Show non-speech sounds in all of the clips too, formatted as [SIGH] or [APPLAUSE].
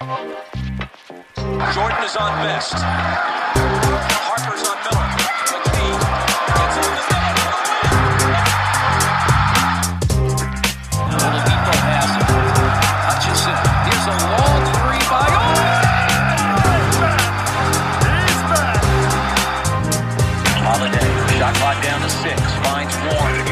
Jordan is on best. Harper's on Miller. Oladipo has it. Here's a long three by Holiday. Shot clock down to six. Finds Warren.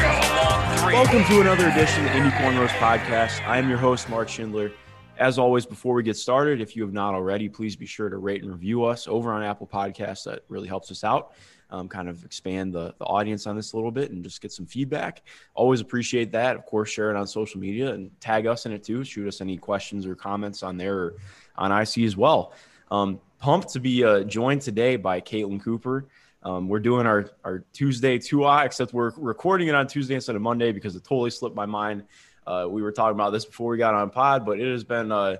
Welcome to another edition of Indy Cornrows Podcast. I am your host, Mark Schindler. As always, before we get started, if you have not already, please be sure to rate and review us over on Apple Podcasts. That really helps us out, um, kind of expand the, the audience on this a little bit and just get some feedback. Always appreciate that. Of course, share it on social media and tag us in it too. Shoot us any questions or comments on there or on IC as well. Um, pumped to be uh, joined today by Caitlin Cooper. Um, we're doing our, our Tuesday 2I, except we're recording it on Tuesday instead of Monday because it totally slipped my mind. Uh, we were talking about this before we got on pod, but it has been, uh,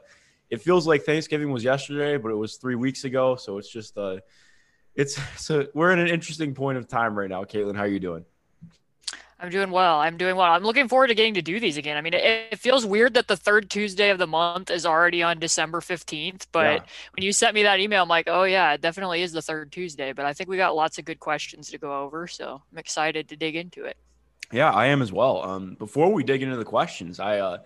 it feels like Thanksgiving was yesterday, but it was three weeks ago. So it's just, uh, it's, [LAUGHS] so we're in an interesting point of time right now. Caitlin, how are you doing? I'm doing well. I'm doing well. I'm looking forward to getting to do these again. I mean, it, it, feels weird that the third Tuesday of the month is already on December 15th. But yeah. when you sent me that email, I'm like, oh, yeah, it definitely is the third Tuesday. But I think we got lots of good questions to go over. So I'm excited to dig into it. Yeah, I am as well. Um, before we dig into the questions, I, uh,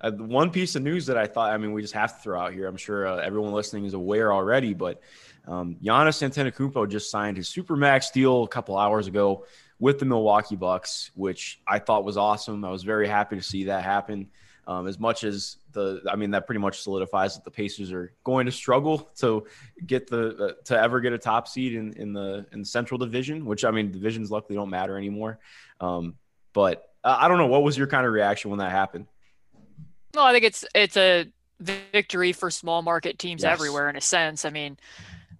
uh, one piece of news that I thought, I mean, we just have to throw out here. I'm sure uh, everyone listening is aware already, but um, Giannis Antetokounmpo just signed his supermax deal a couple hours ago with the Milwaukee Bucks, which I thought was awesome. I was very happy to see that happen. Um, as much as the, I mean, that pretty much solidifies that the Pacers are going to struggle to get the uh, to ever get a top seed in in the in the Central Division, which I mean, divisions luckily don't matter anymore. Um, but uh, I don't know. What was your kind of reaction when that happened? Well, I think it's it's a victory for small market teams yes. everywhere in a sense. I mean,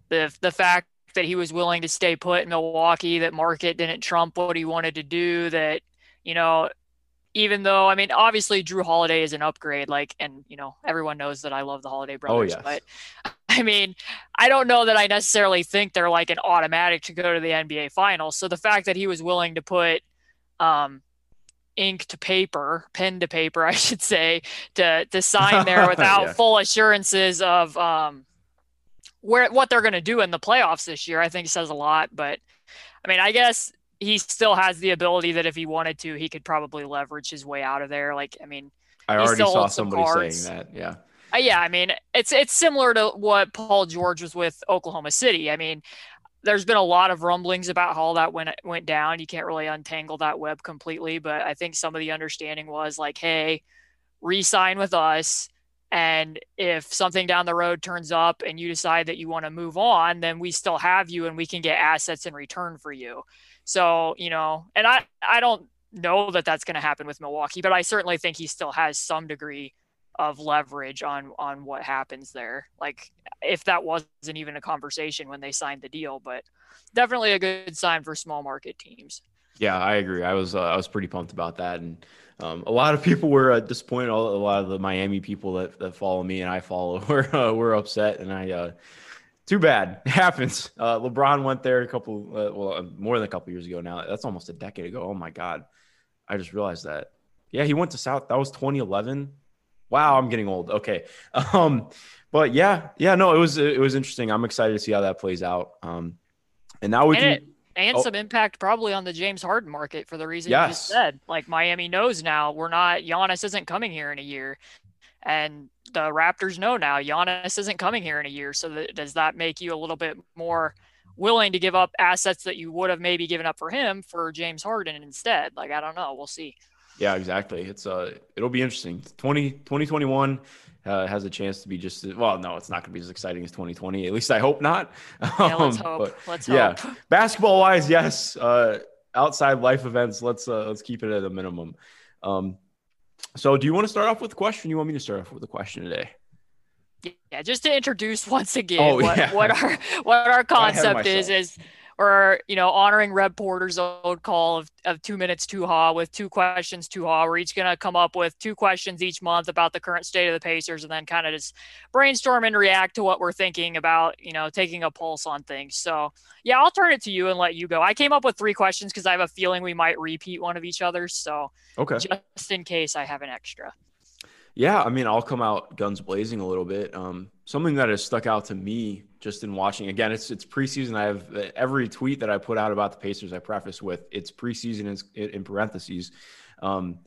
the the fact that he was willing to stay put in Milwaukee, that market didn't trump what he wanted to do, that, you know, even though I mean, obviously Jrue Holiday is an upgrade, like, and you know, everyone knows that I love the Holiday oh, brothers, oh, yes. but [LAUGHS] I mean, I don't know that I necessarily think they're like an automatic to go to the NBA finals. So the fact that he was willing to put um, ink to paper, pen to paper, [LAUGHS] I should say, to to sign there [LAUGHS] without yeah. full assurances of um, where what they're going to do in the playoffs this year, I think says a lot. But I mean, I guess he still has the ability that if he wanted to, he could probably leverage his way out of there. Like, I mean, I already saw somebody saying that. Yeah. Uh, yeah, I mean, it's it's similar to what Paul George was with Oklahoma City. I mean, there's been a lot of rumblings about how that went went down. You can't really untangle that web completely, but I think some of the understanding was like, hey, re-sign with us and if something down the road turns up and you decide that you want to move on, then we still have you and we can get assets in return for you. So, you know, and I, I don't know that that's going to happen with Milwaukee, but I certainly think he still has some degree of leverage on on what happens there. Like if that wasn't even a conversation when they signed the deal, but definitely a good sign for small market teams. Yeah, I agree. I was uh, I was pretty pumped about that, and um, a lot of people were uh, disappointed. A lot of the Miami people that, that follow me and I follow [LAUGHS] were uh, were upset, and I. Too bad. [LAUGHS] It happens. Uh, LeBron went there a couple, uh, well, uh, more than a couple years ago now. That's almost a decade ago. Oh my god, I just realized that. Yeah, he went to South. That was 2011. Wow, I'm getting old. Okay, [LAUGHS] um, but yeah, yeah, no, it was it was interesting. I'm excited to see how that plays out. Um, and now we and can. It- and oh. some impact probably on the James Harden market for the reason yes. you just said. Like Miami knows now we're not Giannis isn't coming here in a year, and the Raptors know now Giannis isn't coming here in a year. So that, does that make you a little bit more willing to give up assets that you would have maybe given up for him for James Harden instead? Like I don't know, we'll see. Yeah, exactly. It's uh, it'll be interesting. 20, 2021 uh, has a chance to be just well. No, it's not going to be as exciting as 2020. At least I hope not. Yeah, let's [LAUGHS] um, hope. But, let's yeah. [LAUGHS] basketball wise, yes. Uh, outside life events, let's uh, let's keep it at a minimum. Um, so, do you want to start off with a question? You want me to start off with a question today? Yeah, just to introduce once again oh, what, yeah. what our what our [LAUGHS] concept is is or you know honoring Reb Porter's old call of, of two minutes two ha with two questions two ha. We're each gonna come up with two questions each month about the current state of the Pacers, and then kind of just brainstorm and react to what we're thinking about. You know, taking a pulse on things. So yeah, I'll turn it to you and let you go. I came up with three questions because I have a feeling we might repeat one of each other. So okay, just in case I have an extra. Yeah, I mean, I'll come out guns blazing a little bit. Um, something that has stuck out to me just in watching again, it's it's preseason. I have uh, every tweet that I put out about the Pacers. I preface with it's preseason in, in parentheses. Um,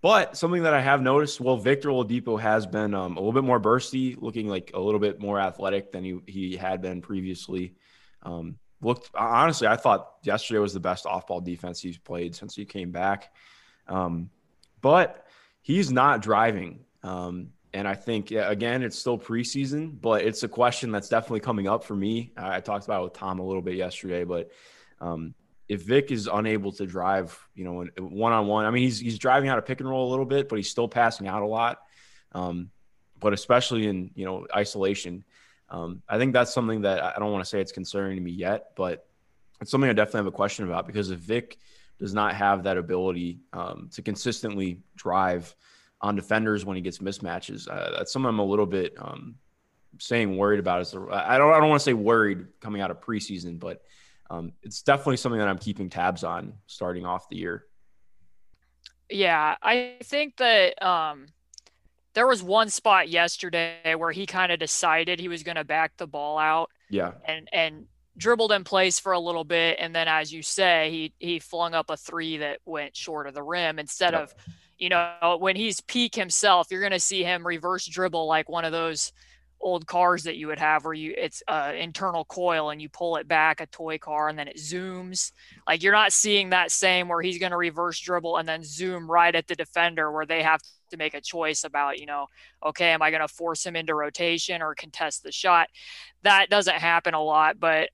but something that I have noticed, well, Victor Oladipo has been um, a little bit more bursty, looking like a little bit more athletic than he he had been previously. Um, looked honestly, I thought yesterday was the best off-ball defense he's played since he came back. Um, but he's not driving. Um, and I think again, it's still preseason, but it's a question that's definitely coming up for me. I, talked about it with Tom a little bit yesterday, but um, if Vic is unable to drive, you know, one on one, I mean, he's he's driving out of pick and roll a little bit, but he's still passing out a lot. Um, but especially in you know isolation, um, I think that's something that I don't want to say it's concerning to me yet, but it's something I definitely have a question about because if Vic does not have that ability um, to consistently drive on defenders when he gets mismatches, uh, that's something I'm a little bit um, saying worried about. Is the, I don't I don't want to say worried coming out of preseason, but um, it's definitely something that I'm keeping tabs on starting off the year. Yeah, I think that um, there was one spot yesterday where he kind of decided he was going to back the ball out. Yeah. And and dribbled in place for a little bit, and then as you say, he he flung up a three that went short of the rim instead yep. of, you know, when he's peak himself, you're going to see him reverse dribble like one of those old cars that you would have where you it's a internal coil and you pull it back a toy car and then it zooms. Like you're not seeing that same where he's going to reverse dribble and then zoom right at the defender where they have to make a choice about you know okay am i going to force him into rotation or contest the shot? That doesn't happen a lot but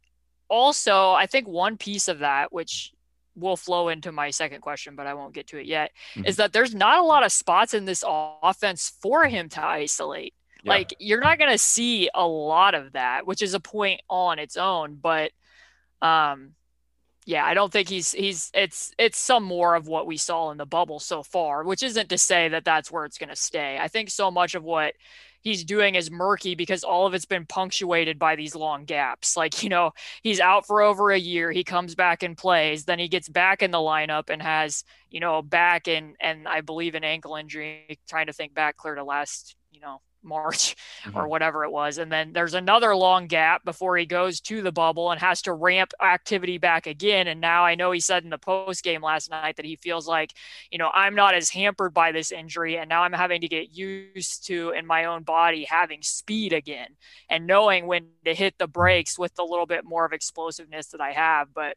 also i think one piece of that which will flow into my second question, but I won't get to it yet, mm-hmm. is that there's not a lot of spots in this offense for him to isolate. Yeah. Like you're not going to see a lot of that, which is a point on its own, but um yeah, I don't think he's he's it's it's some more of what we saw in the bubble so far, which isn't to say that that's where it's going to stay. I think so much of what he's doing is murky because all of it's been punctuated by these long gaps. Like, you know, he's out for over a year, he comes back and plays, then he gets back in the lineup and has, you know, back and and I believe an ankle injury, trying to think back clear to last, you know, March [LAUGHS] mm-hmm. or whatever it was. And then there's another long gap before he goes to the bubble and has to ramp activity back again. And now I know he said in the post game last night that he feels like, you know, I'm not as hampered by this injury. And now I'm having to get used to in my own body having speed again and knowing when to hit the brakes with a little bit more of explosiveness that I have. But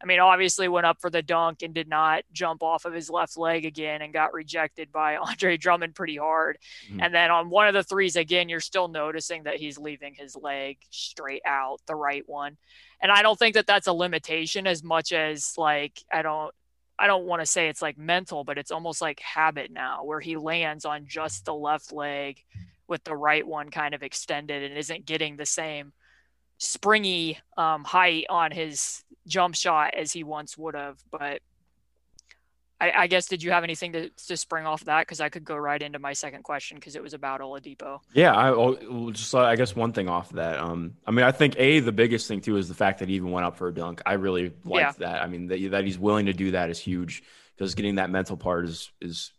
I mean, obviously went up for the dunk and did not jump off of his left leg again and got rejected by [LAUGHS] Andre Drummond pretty hard. Mm-hmm. And then on one of the threes, again, you're still noticing that he's leaving his leg straight out, the right one. And I don't think that that's a limitation as much as like, I don't, I don't want to say it's like mental, but it's almost like habit now where he lands on just the left leg with the right one kind of extended and isn't getting the same springy um, height on his jump shot as he once would have. But I, I, guess did you have anything to, to spring off that? Because I could go right into my second question because it was about Oladipo. Yeah, I oh, just I guess one thing off of that. Um, I mean, I think a the biggest thing too is the fact that he even went up for a dunk. I really liked yeah. that. I mean, that, that he's willing to do that is huge because getting that mental part is is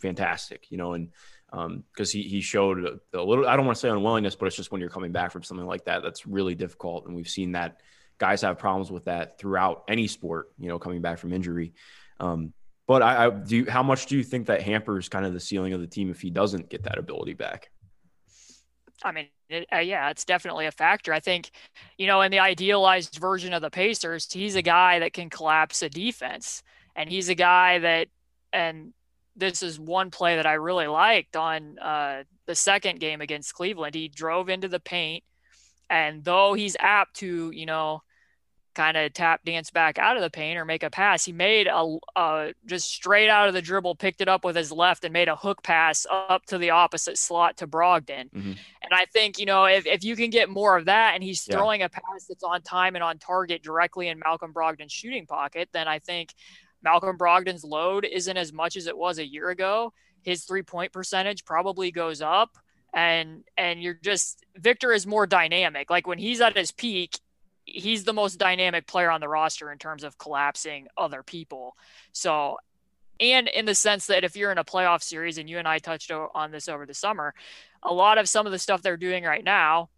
fantastic. You know, and because um, he he showed a, a little. I don't want to say unwillingness, but it's just when you're coming back from something like that, that's really difficult, and we've seen that guys have problems with that throughout any sport. You know, coming back from injury. Um, but I, I do. How much do you think that hampers kind of the ceiling of the team if he doesn't get that ability back? I mean, it, uh, yeah, it's definitely a factor. I think, you know, in the idealized version of the Pacers, he's a guy that can collapse a defense, and he's a guy that, and this is one play that I really liked on uh, the second game against Cleveland. He drove into the paint, and though he's apt to, you know, kind of tap dance back out of the paint or make a pass, he made a, a just straight out of the dribble, picked it up with his left, and made a hook pass up to the opposite slot to Brogdon. Mm-hmm. And I think, you know, if, if you can get more of that and he's throwing yeah. a pass that's on time and on target directly in Malcolm Brogdon's shooting pocket, then I think Malcolm Brogdon's load isn't as much as it was a year ago. His three point percentage probably goes up. And and you're just Victor is more dynamic. Like when he's at his peak, he's the most dynamic player on the roster in terms of collapsing other people. So and in the sense that if you're in a playoff series, and you and I touched on this over the summer, a lot of some of the stuff they're doing right now,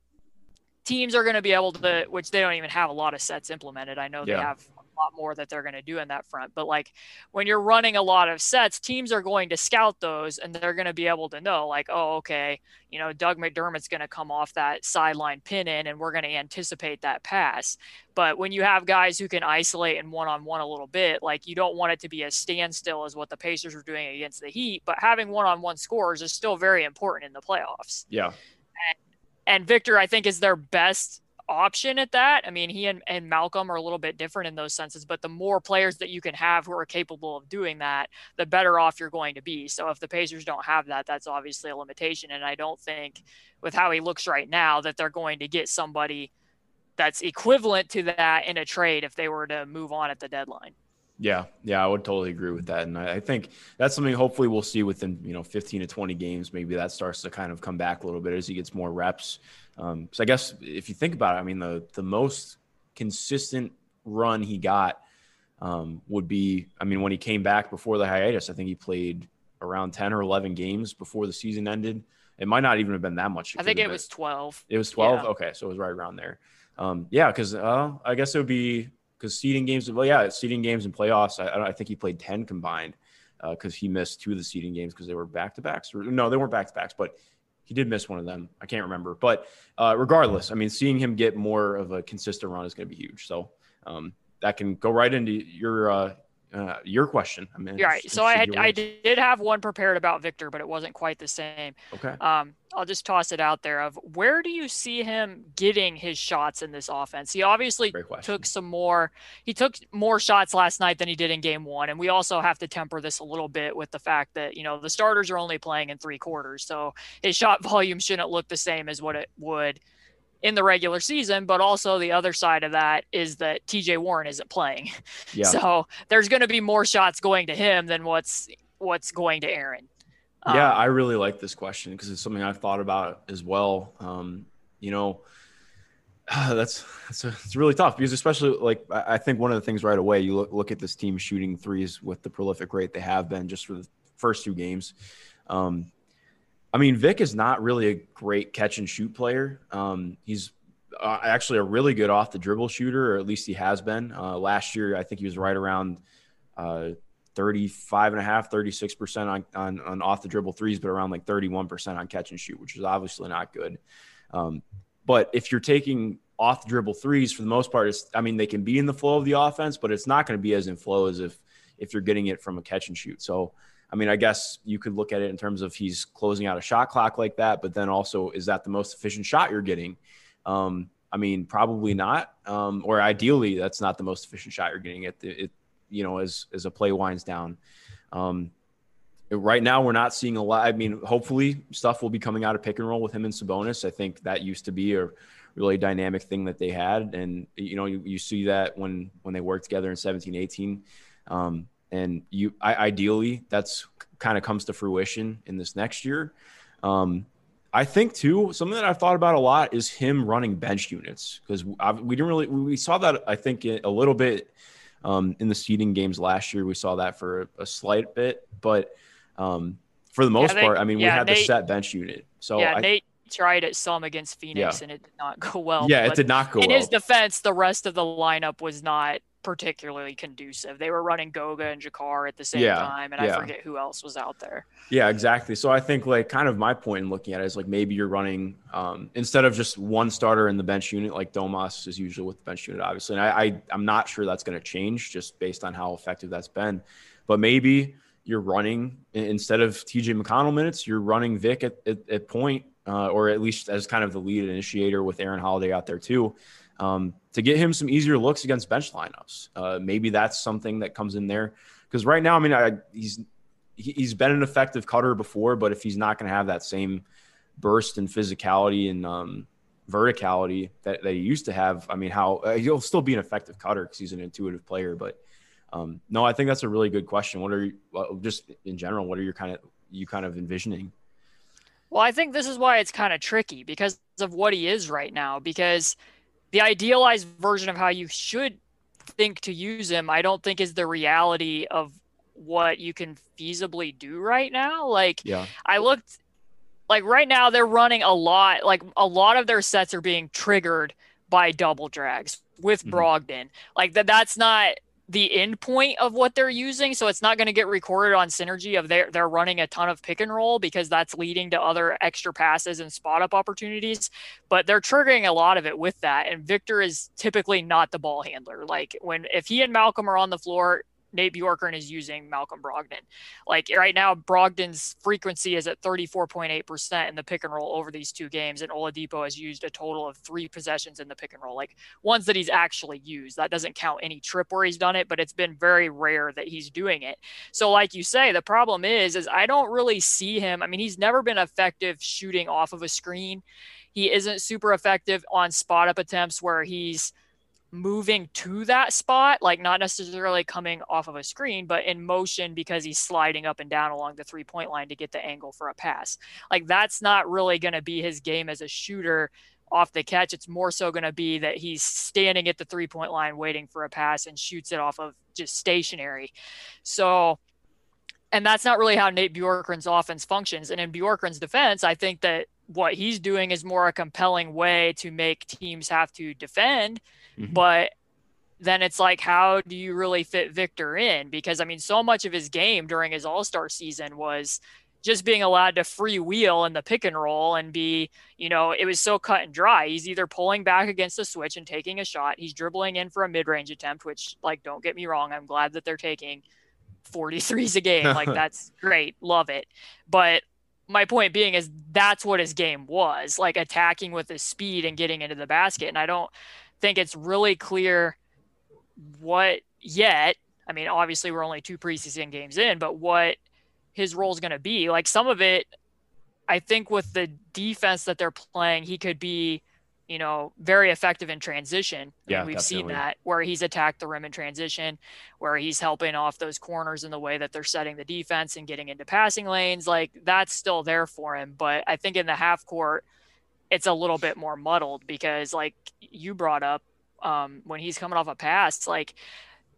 teams are going to be able to, which they don't even have a lot of sets implemented. I know yeah. they have lot more that they're going to do in that front. But like when you're running a lot of sets, teams are going to scout those and they're going to be able to know, like, oh, okay, you know, Doug McDermott's going to come off that sideline pin in and we're going to anticipate that pass. But when you have guys who can isolate and one on one a little bit, like you don't want it to be a standstill as what the Pacers are doing against the Heat. But having one on one scores is still very important in the playoffs. Yeah. And, and Victor, I think, is their best option at that. I mean, he and, and Malcolm are a little bit different in those senses, but the more players that you can have who are capable of doing that, the better off you're going to be. So if the Pacers don't have that, that's obviously a limitation. And I don't think with how he looks right now that they're going to get somebody that's equivalent to that in a trade if they were to move on at the deadline. Yeah, yeah, I would totally agree with that, and I think that's something hopefully we'll see within you know 15 to 20 games. Maybe that starts to kind of come back a little bit as he gets more reps. Um, so I guess if you think about it, I mean the the most consistent run he got um, would be, I mean, when he came back before the hiatus, I think he played around 10 or 11 games before the season ended. It might not even have been that much. It I think it was 12. It was 12. Yeah. Okay, so it was right around there. Um, yeah, because uh, I guess it would be because seeding games. Well, yeah, seeding games and playoffs. I, I think he played ten combined because uh, he missed two of the seeding games because they were back to backs. No, they weren't back to backs, but he did miss one of them. I can't remember, but uh, regardless, I mean, seeing him get more of a consistent run is going to be huge. So um, that can go right into your uh, uh, your question. I mean, right. So I had I did have one prepared about Victor, but it wasn't quite the same. Okay. Um, I'll just toss it out there. Of where do you see him getting his shots in this offense? He obviously took some more. He took more shots last night than he did in Game One, and we also have to temper this a little bit with the fact that you know the starters are only playing in three quarters, so his shot [LAUGHS] volume shouldn't look the same as what it would in the regular season, but also the other side of that is that TJ Warren isn't playing. [LAUGHS] Yeah. So there's going to be more shots going to him than what's what's going to Aaron. Yeah, um, I really like this question because it's something I've thought about as well. Um, you know, [SIGHS] that's that's a, it's really tough because especially like I think one of the things right away you look look at this team shooting threes with the prolific rate they have been just for the first two games. Um, I mean, Vic is not really a great catch and shoot player. Um, he's uh, actually a really good off the dribble shooter, or at least he has been. Uh, last year, I think he was right around uh, 35 and a half, 36% on, on, on off the dribble threes, but around like 31% on catch and shoot, which is obviously not good. Um, but if you're taking off the dribble threes for the most part, it's, I mean, they can be in the flow of the offense, but it's not going to be as in flow as if, if you're getting it from a catch and shoot. So, I mean, I guess you could look at it in terms of he's closing out a shot clock like that, but then also, is that the most efficient shot you're getting? Um, I mean, probably not. Um, or ideally, that's not the most efficient shot you're getting. It, it you know, as as a play winds down. Um, right now, we're not seeing a lot. I mean, hopefully, stuff will be coming out of pick and roll with him and Sabonis. I think that used to be a really dynamic thing that they had, and you know, you, you see that when when they work together in 17, 18. Um, and you I, ideally that's kind of comes to fruition in this next year. Um, I think too something that I've thought about a lot is him running bench units because we didn't really we saw that I think a little bit um, in the seeding games last year. We saw that for a slight bit, but um, for the most yeah, they, part, I mean, yeah, we had Nate, the set bench unit. So yeah, I, Nate tried it some against Phoenix yeah. and it did not go well. Yeah, it did not go. Well. In well. his defense, the rest of the lineup was not particularly conducive. They were running Goga and JaKarr at the same yeah, time, and yeah. I forget who else was out there. Yeah, exactly. So I think like kind of my point in looking at it is like maybe you're running um, instead of just one starter in the bench unit, like Domas is usually with the bench unit, obviously. And I, I I'm not sure that's going to change just based on how effective that's been, but maybe you're running instead of TJ McConnell minutes, you're running Vic at, at, at point, uh, or at least as kind of the lead initiator with Aaron Holiday out there too um, to get him some easier looks against bench lineups. Uh, maybe that's something that comes in there because right now, I mean, I, he's he's been an effective cutter before, but if he's not going to have that same burst and physicality and um, verticality that, that he used to have, I mean, how uh, he'll still be an effective cutter because he's an intuitive player. But um, no, I think that's a really good question. What are you, just in general? What are you kind of you kind of envisioning? Well, I think this is why it's kind of tricky because of what he is right now. Because the idealized version of how you should think to use him, I don't think is the reality of what you can feasibly do right now. Like Yeah. I looked like right now they're running a lot like a lot of their sets are being triggered by double drags with Mhm. Brogdon. Like that that's not the end point of what they're using. So it's not going to get recorded on synergy of they're they're running a ton of pick and roll because that's leading to other extra passes and spot up opportunities. But they're triggering a lot of it with that. And Victor is typically not the ball handler. Like when if he and Malcolm are on the floor, Nate Bjorkgren is using Malcolm Brogdon. Like right now, Brogdon's frequency is at 34.8% in the pick and roll over these two games, and Oladipo has used a total of three possessions in the pick and roll, like ones that he's actually used. That doesn't count any trip where he's done it, but it's been very rare that he's doing it. So, like you say, the problem is, is I don't really see him. I mean, he's never been effective shooting off of a screen. He isn't super effective on spot up attempts where he's moving to that spot, like not necessarily coming off of a screen, but in motion because he's sliding up and down along the three point line to get the angle for a pass. Like that's not really going to be his game as a shooter off the catch. It's more so going to be that he's standing at the three point line waiting for a pass and shoots it off of just stationary. So, and that's not really how Nate Bjorkgren's offense functions. And in Bjorkgren's defense, I think that what he's doing is more a compelling way to make teams have to defend Mhm. but then it's like how do you really fit Victor in because I mean so much of his game during his All-Star season was just being allowed to freewheel in the pick and roll and be, you know, it was so cut and dry. He's either pulling back against the switch and taking a shot, he's dribbling in for a mid-range attempt, which like don't get me wrong, I'm glad that they're taking 43s [LAUGHS] a game. Like [LAUGHS] that's great, love it. But my point being is that's what his game was, like attacking with his speed and getting into the basket. And I don't think it's really clear what yet. I mean, obviously we're only two preseason games in, but what his role is going to be. Like some of it, I think with the defense that they're playing, he could be, you know, very effective in transition. I mean, Yeah, we've seen that where he's attacked the rim in transition, where he's helping off those corners in the way that they're setting the defense and getting into passing lanes. Like that's still there for him. But I think in the half court, it's a little bit more muddled because, like you brought up, um, when he's coming off a pass, like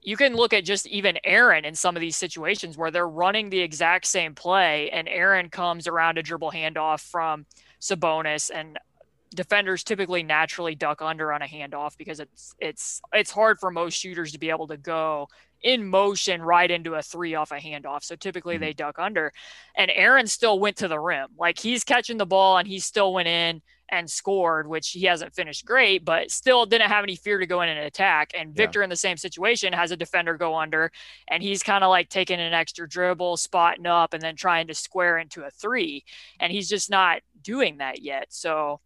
you can look at just even Aaron in some of these situations where they're running the exact same play and Aaron comes around a dribble handoff from Sabonis and defenders typically naturally duck under on a handoff because it's it's it's hard for most shooters to be able to go in motion right into a three off a handoff. So typically Mhm. they duck under. And Aaron still went to the rim. Like he's catching the ball and he still went in and scored, which he hasn't finished great, but still didn't have any fear to go in and attack. And Yeah. Victor in the same situation has a defender go under and he's kind of like taking an extra dribble, spotting up, and then trying to square into a three. And he's just not doing that yet. So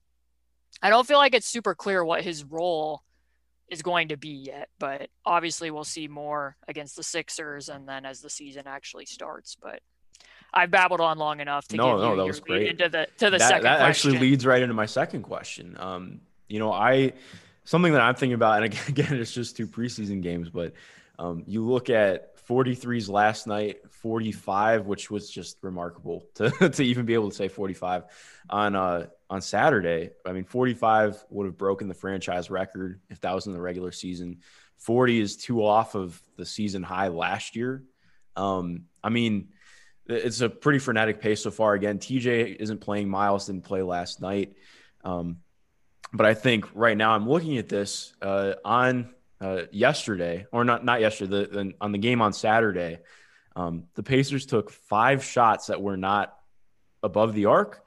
I don't feel like it's super clear what his role is going to be yet, but obviously we'll see more against the Sixers and then as the season actually starts. But I've babbled on long enough to No, no, that was great. into the to the that, second that question. actually leads right into my second question. Um, you know, I something that I'm thinking about, and again, [LAUGHS] again it's just two preseason games, but um, you look at 43s last night, 45, which was just remarkable to, [LAUGHS] to even be able to say 45 on uh, on Saturday. I mean, 45 would have broken the franchise record if that was in the regular season. 40 is two off of the season high last year. Um, I mean, it's a pretty frenetic pace so far. Again, TJ isn't playing. Miles didn't play last night. Um, but I think right now I'm looking at this uh, on uh, yesterday, or not not yesterday, the, the, on the game on Saturday. Um, the Pacers took five shots that were not above the arc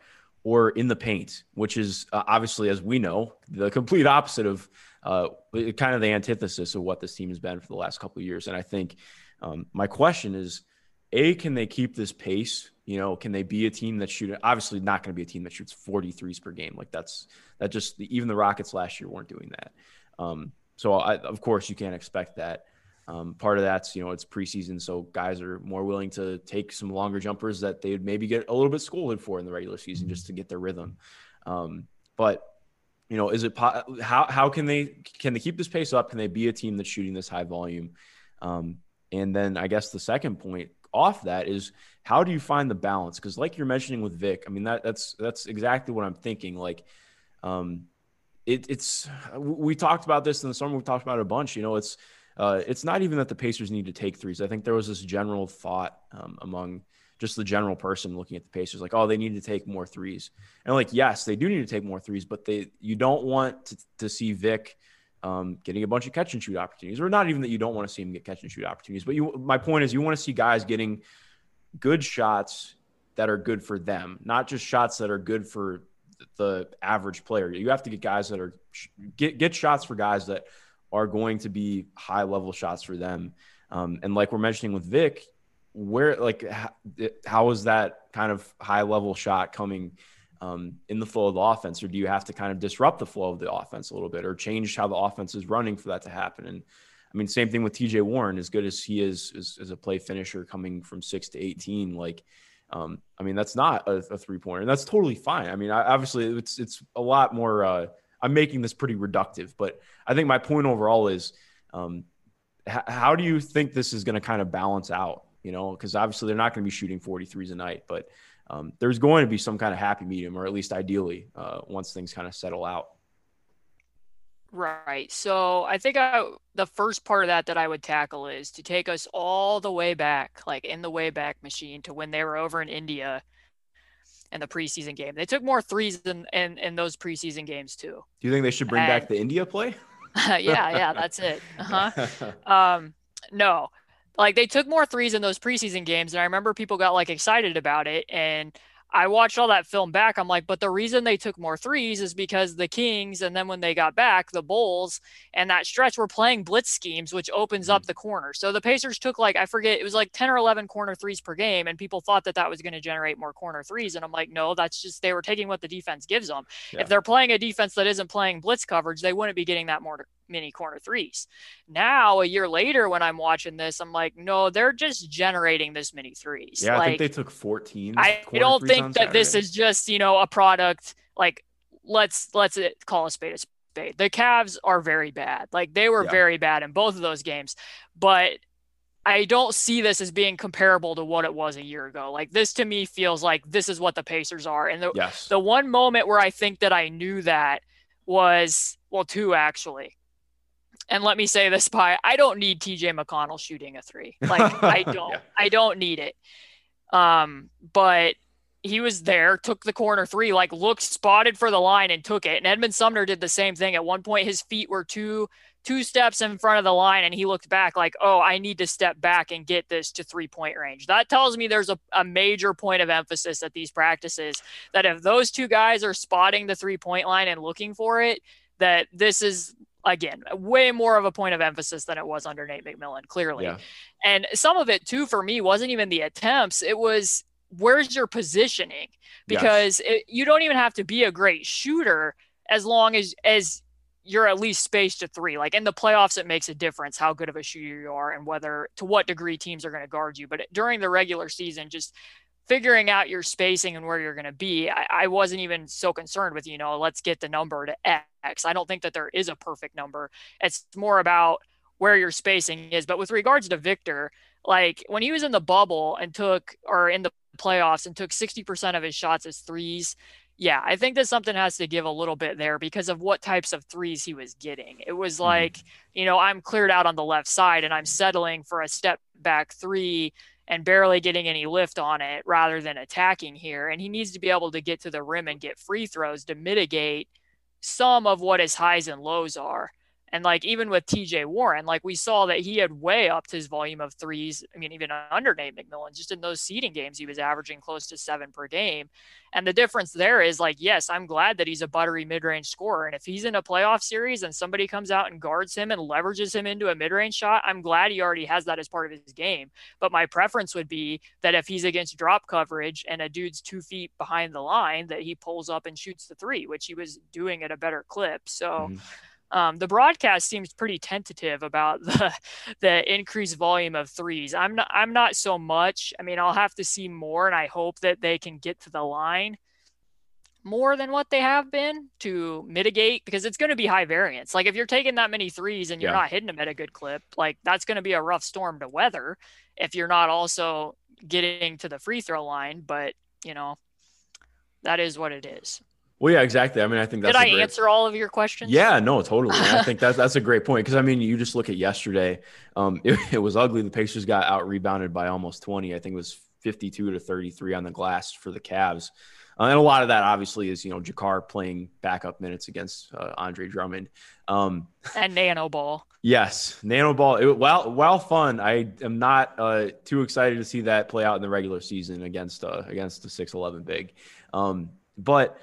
or in the paint, which is uh, obviously, as we know, the complete opposite of uh, kind of the antithesis of what this team has been for the last couple of years. And I think um, my question is, a, can they keep this pace? You know, can they be a team that shoot? Obviously, not going to be a team that shoots 43s per game. Like that's that just even the Rockets last year weren't doing that. Um, so I, of course you can't expect that. Um, part of that's you know it's preseason, so guys are more willing to take some longer jumpers that they'd maybe get a little bit scolded for in the regular season just to get their rhythm. Um, but you know, is it po- how how can they can they keep this pace up? Can they be a team that's shooting this high volume? Um, and then I guess the second point off that is how do you find the balance? Because like you're mentioning with Vic, I mean that that's that's exactly what I'm thinking. Like, um, it, it's we talked about this in the summer. We talked about it a bunch. You know, it's uh, it's not even that the Pacers need to take threes. I think there was this general thought um, among just the general person looking at the Pacers, like, oh, they need to take more threes. And like, yes, they do need to take more threes, but they you don't want to, to see Vic um, getting a bunch of catch and shoot opportunities, or not even that you don't want to see him get catch and shoot opportunities. But you, my point is, you want to see guys getting good shots that are good for them, not just shots that are good for the average player. You have to get guys that are get get shots for guys that are going to be high level shots for them. Um, and like we're mentioning with Vic, where like how, is that kind of high level shot coming um, in the flow of the offense, or do you have to kind of disrupt the flow of the offense a little bit, or change how the offense is running for that to happen? And I mean, same thing with T.J. Warren. As good as he is as, as a play finisher, coming from six to eighteen, like um, I mean, that's not a, a three pointer, and that's totally fine. I mean, I, obviously, it's it's a lot more. Uh, I'm making this pretty reductive, but I think my point overall is, um, h- how do you think this is going to kind of balance out? You know, because obviously they're not going to be shooting 43s a night, but um, there's going to be some kind of happy medium, or at least ideally, uh, once things kind of settle out. Right. So I think I, the first part of that that I would tackle is to take us all the way back, like in the way back machine, to when they were over in India in the preseason game. They took more threes in, in, in those preseason games too. Do you think they should bring and, back the India play? [LAUGHS] yeah, yeah, that's it. Uh-huh. um, no, like they took more threes in those preseason games, and I remember people got like excited about it, and I watched all that film back. I'm like, but the reason they took more threes is because the Kings, and then when they got back, the Bulls and that stretch were playing blitz schemes, which opens mm-hmm. up the corner. So the Pacers took like, I forget, it was like 10 or 11 corner threes per game, and people thought that that was going to generate more corner threes. And I'm like, no, that's just they were taking what the defense gives them. Yeah. If they're playing a defense that isn't playing blitz coverage, they wouldn't be getting that more many corner threes. Now, a year later, when I'm watching this, I'm like, no, they're just generating this many threes. Yeah, like, I think they took 14. I don't think that this is just you know a product like let's let's uh, call a spade a spade. The Cavs are very bad. Like they were yeah. very bad in both of those games, but I don't see this as being comparable to what it was a year ago. Like this to me feels like this is what the Pacers are. And the yes. the one moment where I think that I knew that was well two actually. And let me say this, Pie. I don't need TJ McConnell shooting a three. Like I [LAUGHS] don't. yeah. I don't need it. Um, but he was there, took the corner three, like looked spotted for the line and took it. And Edmund Sumner did the same thing. At one point, his feet were two two steps in front of the line, and he looked back like, "Oh, I need to step back and get this to three point range." That tells me there's a, a major point of emphasis at these practices. That if those two guys are spotting the three point line and looking for it, that this is again way more of a point of emphasis than it was under Nate McMillan clearly. Yeah. and some of it too for me wasn't even the attempts. It was where's your positioning? Because yes. it, you don't even have to be a great shooter as long as as you're at least spaced to three. Like in the playoffs it makes a difference how good of a shooter you are and whether to what degree teams are going to guard you. But during the regular season just figuring out your spacing and where you're going to be, I, I, wasn't even so concerned with, you know, let's get the number to X. I don't think that there is a perfect number. It's more about where your spacing is. But with regards to Victor, like when he was in the bubble and took, or in the playoffs and took 60% of his shots as threes, yeah, I think that something has to give a little bit there because of what types of threes he was getting. It was mm-hmm. like, you know, I'm cleared out on the left side and I'm settling for a step back three and barely getting any lift on it rather than attacking here. And he needs to be able to get to the rim and get free throws to mitigate some of what his highs and lows are. And like even with TJ Warren, like we saw that he had way upped his volume of threes. I mean, even under Nate McMillan, just in those seeding games, he was averaging close to seven per game. And the difference there is like, yes, I'm glad that he's a buttery mid range scorer. And if he's in a playoff series and somebody comes out and guards him and leverages him into a mid range shot, I'm glad he already has that as part of his game. But my preference would be that if he's against drop coverage and a dude's two feet behind the line, that he pulls up and shoots the three, which he was doing at a better clip. So, mm-hmm um, the broadcast seems pretty tentative about [LAUGHS] the the increased volume of threes. I'm not I'm not so much. I mean, I'll have to see more, and I hope that they can get to the line more than what they have been to mitigate because it's going to be high variance. Like if you're taking that many threes and you're yeah. not hitting them at a good clip, like that's going to be a rough storm to weather if you're not also getting to the free throw line. But you know, that is what it is. Well, yeah, exactly. I mean, I think that's. Did I great... answer all of your questions? Yeah, no, totally. I [LAUGHS] think that's that's a great point because I mean, you just look at yesterday. Um, [LAUGHS] it, it was ugly. The Pacers got out rebounded by almost twenty. I think it was fifty-two to thirty-three on the glass for the Cavs. Uh, and a lot of that obviously is, you know, JaKarr playing backup minutes against uh, Andre Drummond. Um, and Nano Ball. Yes, Nano Ball. It, while, while fun, I am not uh, too excited to see that play out in the regular season against uh, against the 6'11 big. Um, but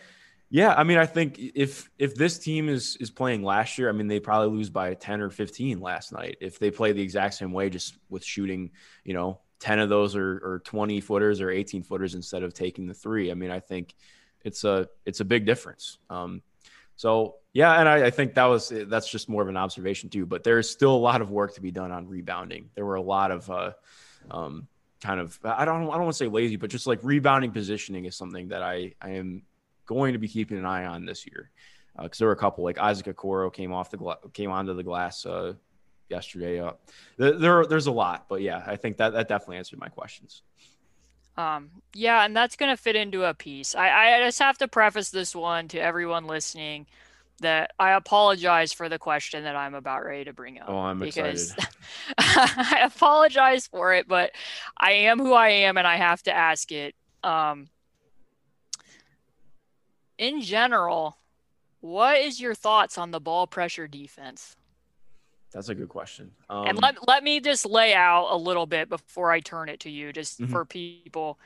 yeah, I mean, I think if if this team is is playing last year, I mean, they probably lose by 10 or 15 last night. If they play the exact same way, just with shooting, you know, 10 of those are, or 20 footers or 18 footers instead of taking the three. I mean, I think it's a it's a big difference. Um, so yeah, and I, I, think that was that's just more of an observation too. But there's still a lot of work to be done on rebounding. There were a lot of uh, um, kind of I don't I don't want to say lazy, but just like rebounding positioning is something that I I am going to be keeping an eye on this year because uh, there were a couple like Isaac Okoro came off the gla- came onto the glass uh, yesterday. Uh, there, there's a lot, but yeah, I think that that definitely answered my questions. Um, yeah, and that's going to fit into a piece. I, I just have to preface this one to everyone listening that I apologize for the question that I'm about ready to bring up. Oh, I'm because excited. [LAUGHS] I apologize for it, but I am who I am and I have to ask it. Um, in general, what is your thoughts on the ball pressure defense? That's a good question. Um, and let, let me just lay out a little bit before I turn it to you, just mm-hmm. for people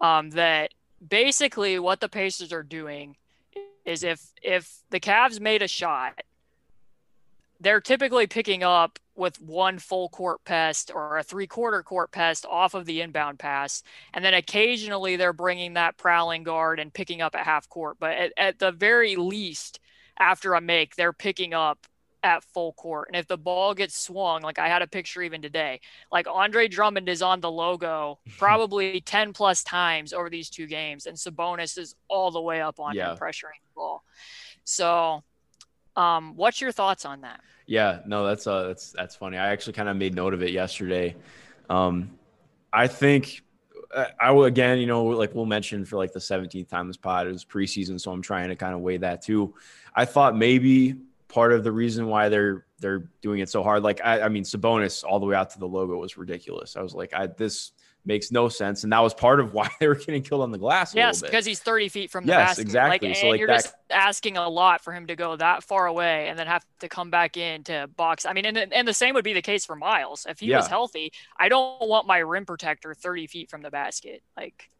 um, that basically what the Pacers are doing is if if the Cavs made a shot, they're typically picking up with one full court pest or a three quarter court pest off of the inbound pass. And then occasionally they're bringing that prowling guard and picking up at half court. But at, at the very least, after a make, they're picking up at full court. And if the ball gets swung, like I had a picture even today, like Andre Drummond is on the logo [LAUGHS] probably 10 plus times over these two games. And Sabonis is all the way up on yeah. him pressuring the ball. So um, what's your thoughts on that? Yeah, no, that's uh, that's that's funny. I actually kind of made note of it yesterday. Um, I think uh, I will again, you know, like we'll mention for like the 17th time this pod, was preseason, so I'm trying to kind of weigh that too. I thought maybe part of the reason why they're they're doing it so hard, like I, I mean, Sabonis all the way out to the logo was ridiculous. I was like, I this makes no sense. And that was part of [LAUGHS] why they were getting killed on the glass. yes, because he's 30 feet from the yes, basket. exactly. Like, so like you're that... just asking a lot for him to go that far away and then have to come back in to box. I mean, and, and the same would be the case for Miles. If he yeah. was healthy, I don't want my rim protector 30 feet from the basket. Like,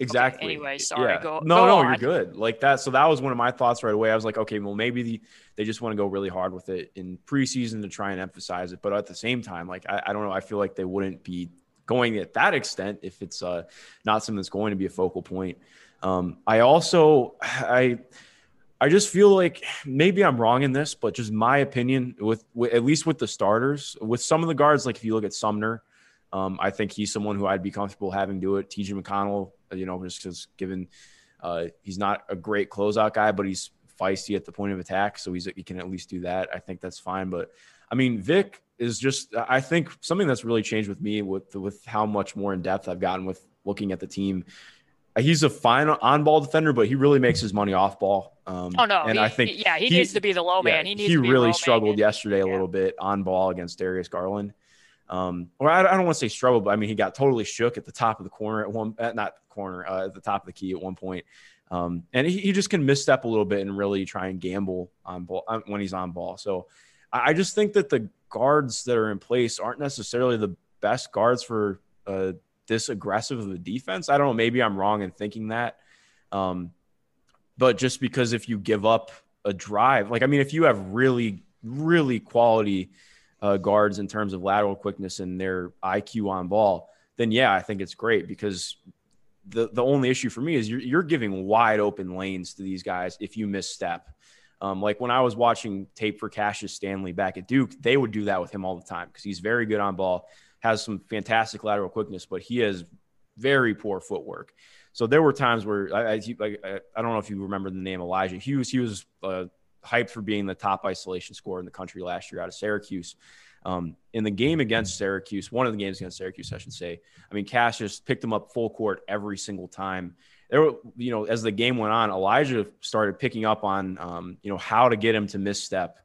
Exactly. Okay, anyway, sorry. Yeah. Go. No, go no, on. you're good. Like that. So that was one of my thoughts right away. I was like, okay, well, maybe the, they just want to go really hard with it in preseason to try and emphasize it. But at the same time, like I, I don't know, I feel like they wouldn't be going at that extent if it's uh, not something that's going to be a focal point. Um, I also I I just feel like maybe I'm wrong in this, but just my opinion with, with at least with the starters, with some of the guards, like if you look at Sumner, um, I think he's someone who I'd be comfortable having do it. TJ McConnell, you know, just because given uh, he's not a great closeout guy, but he's feisty at the point of attack, so he's he can at least do that. I think that's fine. But I mean, Vic is just I think something that's really changed with me with with how much more in depth I've gotten with looking at the team. He's a fine on ball defender, but he really makes his money off ball. Um, oh no, and he, I think yeah, he, he, needs to be the low man. he needs he really struggled yesterday a little bit on ball against Darius Garland. Um, or I, I don't want to say struggle, but I mean he got totally shook at the top of the corner at one, at not corner, uh, at the top of the key at one point. Um, and he, he, just can misstep a little bit and really try and gamble on ball uh, when he's on ball. So I just think that the guards that are in place aren't necessarily the best guards for uh, this aggressive of a defense. I don't know. Maybe I'm wrong in thinking that. Um, but just because if you give up a drive, like, I mean, if you have really, really quality uh, guards in terms of lateral quickness and their IQ on ball, then yeah, I think it's great because the, the only issue for me is you're, you're giving wide open lanes to these guys if you misstep. Um, like when I was watching tape for Cassius Stanley back at Duke, they would do that with him all the time because he's very good on ball, has some fantastic lateral quickness, but he has very poor footwork. So there were times where I, I, I don't know if you remember the name Elijah Hughes. He was uh, hyped for being the top isolation scorer in the country last year out of Syracuse. Um, in the game against Syracuse, one of the games against Syracuse, I should say. I mean, Cassius picked him up full court every single time there were, you know, as the game went on, Elijah started picking up on, um, you know, how to get him to misstep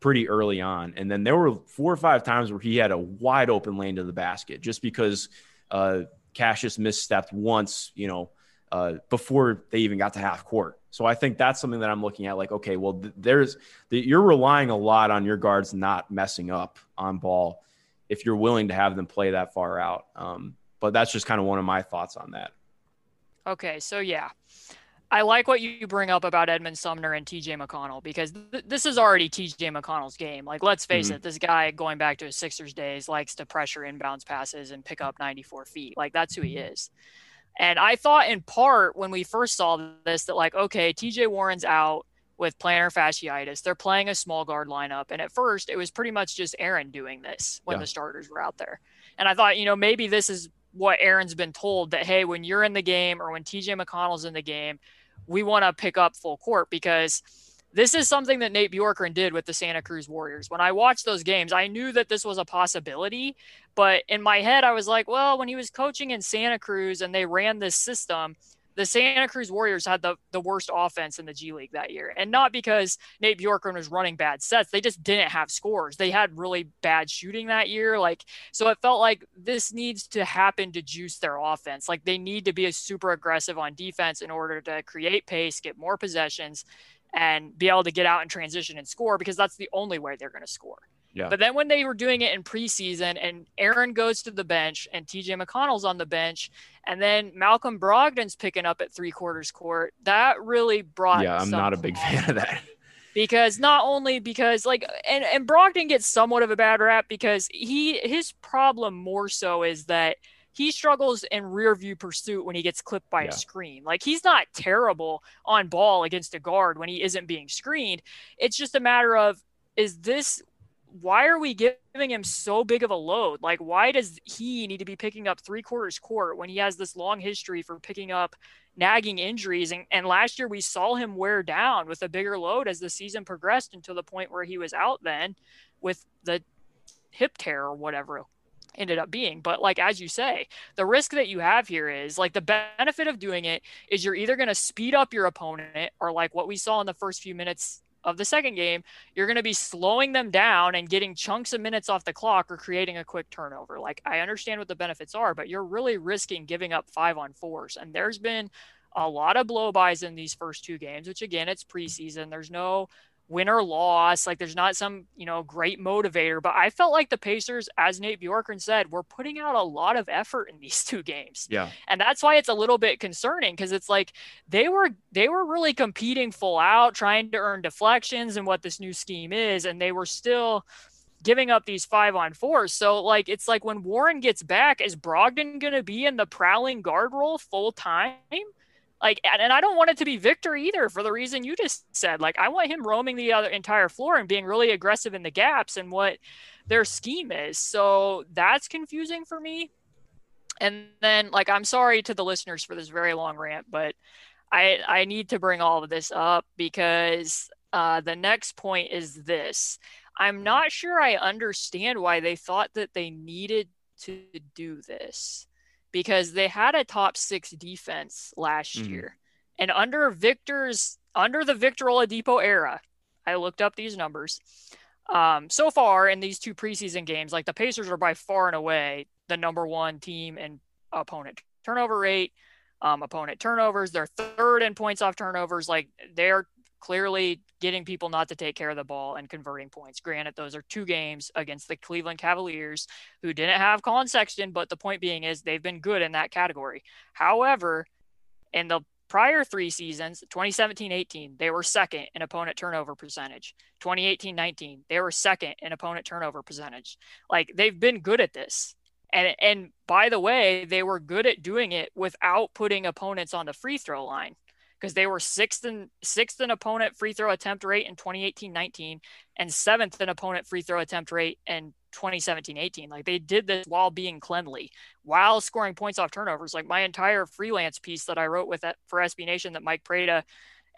pretty early on. And then there were four or five times where he had a wide open lane to the basket just because uh, Cassius misstepped once, you know, uh, before they even got to half court. So I think that's something that I'm looking at. Like, okay, well, th- there's the, you're relying a lot on your guards not messing up on ball if you're willing to have them play that far out. Um, but that's just kind of one of my thoughts on that. Okay, so yeah, I like what you bring up about Edmund Sumner and TJ McConnell because th- this is already TJ McConnell's game. Like, let's face mm-hmm. it, this guy going back to his Sixers days likes to pressure inbounds passes and pick up 94 feet. Like, that's who he is. And I thought in part when we first saw this that, like, okay, TJ Warren's out with plantar fasciitis. They're playing a small guard lineup. And at first, it was pretty much just Aaron doing this when yeah. the starters were out there. And I thought, you know, maybe this is what Aaron's been told that, hey, when you're in the game or when TJ McConnell's in the game, we want to pick up full court because this is something that Nate Bjorkgren did with the Santa Cruz Warriors. When I watched those games, I knew that this was a possibility, but in my head, I was like, well, when he was coaching in Santa Cruz and they ran this system, the Santa Cruz Warriors had the, the worst offense in the G League that year. And not because Nate Bjorkgren was running bad sets. They just didn't have scores. They had really bad shooting that year. Like, so it felt like this needs to happen to juice their offense. Like they need to be super aggressive on defense in order to create pace, get more possessions, and be able to get out and transition and score because that's the only way they're going to score. Yeah. But then when they were doing it in preseason and Aaron goes to the bench and TJ McConnell's on the bench and then Malcolm Brogdon's picking up at three quarters court, that really brought Yeah, I'm not a big fan of that. [LAUGHS] Because not only because like and, and Brogdon gets somewhat of a bad rap because he his problem more so is that he struggles in rear view pursuit when he gets clipped by yeah. a screen. Like he's not terrible on ball against a guard when he isn't being screened. It's just a matter of is this why are we giving him so big of a load? Like, why does he need to be picking up three quarters court when he has this long history for picking up nagging injuries? And, and last year we saw him wear down with a bigger load as the season progressed until the point where he was out then with the hip tear or whatever ended up being. But like as you say, the risk that you have here is like the benefit of doing it is you're either going to speed up your opponent or like what we saw in the first few minutes of the second game, you're going to be slowing them down and getting chunks of minutes off the clock or creating a quick turnover. Like, I understand what the benefits are, but you're really risking giving up five on fours. And there's been a lot of blow blowbys in these first two games, which again, it's preseason. There's no win or loss. Like there's not some, you know, great motivator. But I felt like the Pacers, as Nate Bjorkgren said, were putting out a lot of effort in [LAUGHS] these two games. Yeah. And that's why it's a little bit concerning because it's like they were they were really competing full out, trying to earn deflections and what this new scheme is, and they were still giving up these five on fours. So like it's like when Warren gets back, is Brogdon gonna be in the prowling guard role full time? Like, and I don't want it to be Victor either for the reason you just said. Like, I want him roaming the other entire floor and being really aggressive in the gaps and what their scheme is. So that's confusing for me. And then, like, I'm sorry to the listeners for this very long rant, but I I need to bring all of this up because uh, the next point is this. I'm not sure I understand why they thought that they needed to do this because they had a top six defense last mm-hmm. year. And under Victor's under the Victor Oladipo era, I looked up these numbers. Um, so far in these two preseason games, like the Pacers are by far and away the number one team in opponent turnover rate, um, opponent turnovers. They're third in points off turnovers. Like they're clearly getting people not to take care of the ball and converting points. Granted, those are two games against the Cleveland Cavaliers who didn't have Collin Sexton, but the point being is they've been good in that category. However, in the prior three seasons 2017 18 they were second in opponent turnover percentage 2018 19 they were second in opponent turnover percentage like they've been good at this and and by the way they were good at doing it without putting opponents on the free throw line because they were sixth in sixth in opponent free throw attempt rate in 2018-19 and seventh in opponent free throw attempt rate in 2017-18. Like they did this while being cleanly, while scoring points off turnovers. Like my entire freelance piece that I wrote with it for SB Nation that Mike Prada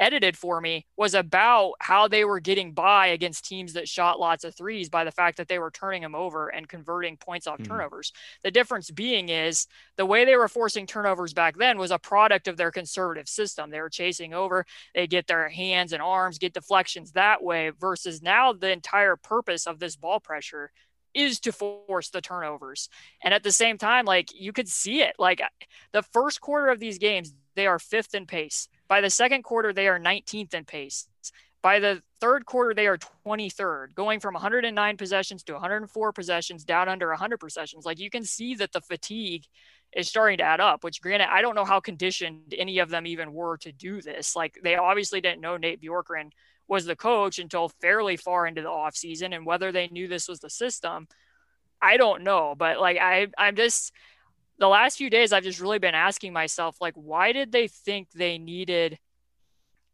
edited for me was about how they were getting by against teams that shot lots of threes by the fact that they were turning them over and converting points off mm-hmm. turnovers. The difference being is the way they were forcing turnovers back then was a product of their conservative system. They were chasing over, they get their hands and arms, get deflections that way, versus now the entire purpose of this ball pressure is to force the turnovers. And at the same time, like you could see it, like the first quarter of these games, they are fifth in pace. By the second quarter, they are 19th in pace. By the third quarter, they are 23rd, going from 109 possessions to 104 possessions, down under 100 possessions. Like you can see that the fatigue is starting to add up, which granted, I don't know how conditioned any of them even were to do this. Like they obviously didn't know Nate Bjorkgren was the coach until fairly far into the offseason. And whether they knew this was the system, I don't know. But like I I'm just the last few days I've just really been asking myself, like, why did they think they needed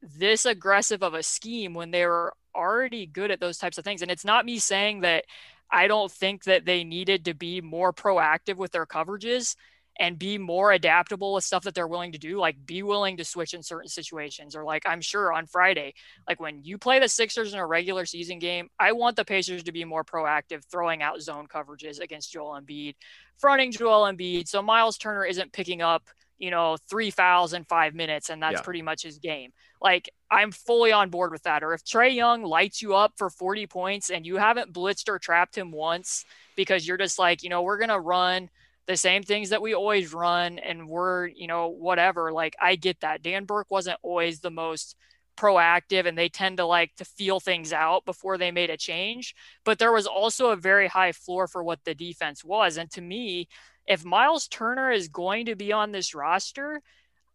this aggressive of a scheme when they were already good at those types of things? And it's not me saying that I don't think that they needed to be more proactive with their coverages and be more adaptable with stuff that they're willing to do like be willing to switch in certain situations or like i'm sure on friday like when you play the sixers in a regular season game i want the pacers to be more proactive throwing out zone coverages against joel embiid fronting joel embiid so miles turner isn't picking up you know three fouls in five minutes and that's yeah. pretty much his game like i'm fully on board with that or if trae young lights you up for 40 points and you haven't blitzed or trapped him once because you're just like you know we're gonna run the same things that we always run and we're, you know, whatever. Like I get that. Dan Burke wasn't always the most proactive and they tend to like to feel things out before they made a change. But there was also a very high floor for what the defense was. And to me, if Miles Turner is going to be on this roster,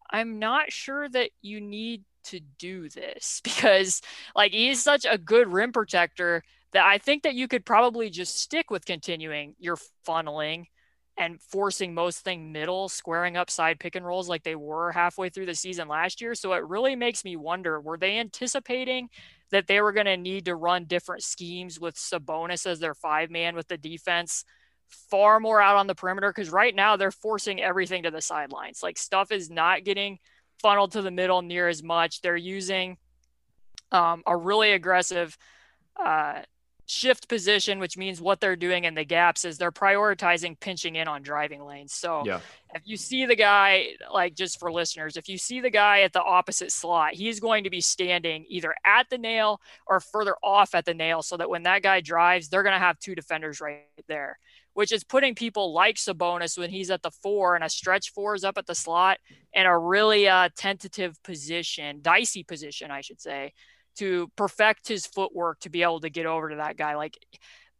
I'm not sure that you need to do this [LAUGHS] because like he's such a good rim protector that I think that you could probably just stick with continuing your funneling and forcing most thing middle, squaring up side pick and rolls like they were halfway through the season last year. So it really makes me wonder were they anticipating that they were going to need to run different schemes with Sabonis as their five man with the defense far more out on the perimeter? Because right now they're forcing everything to the sidelines. Like stuff is not getting funneled to the middle near as much. They're using um, a really aggressive uh, shift position, which means what they're doing in the gaps is they're prioritizing pinching in on driving lanes. So yeah. if you see the guy, like just for listeners, if you see the guy at the opposite slot, he's going to be standing either at the nail or further off at the nail so that when that guy drives, they're going to have two defenders right there, which is putting people like Sabonis when he's at the four and a stretch four is up at the slot in a really uh, tentative position, dicey position, I should say to perfect his footwork to be able to get over to that guy. Like,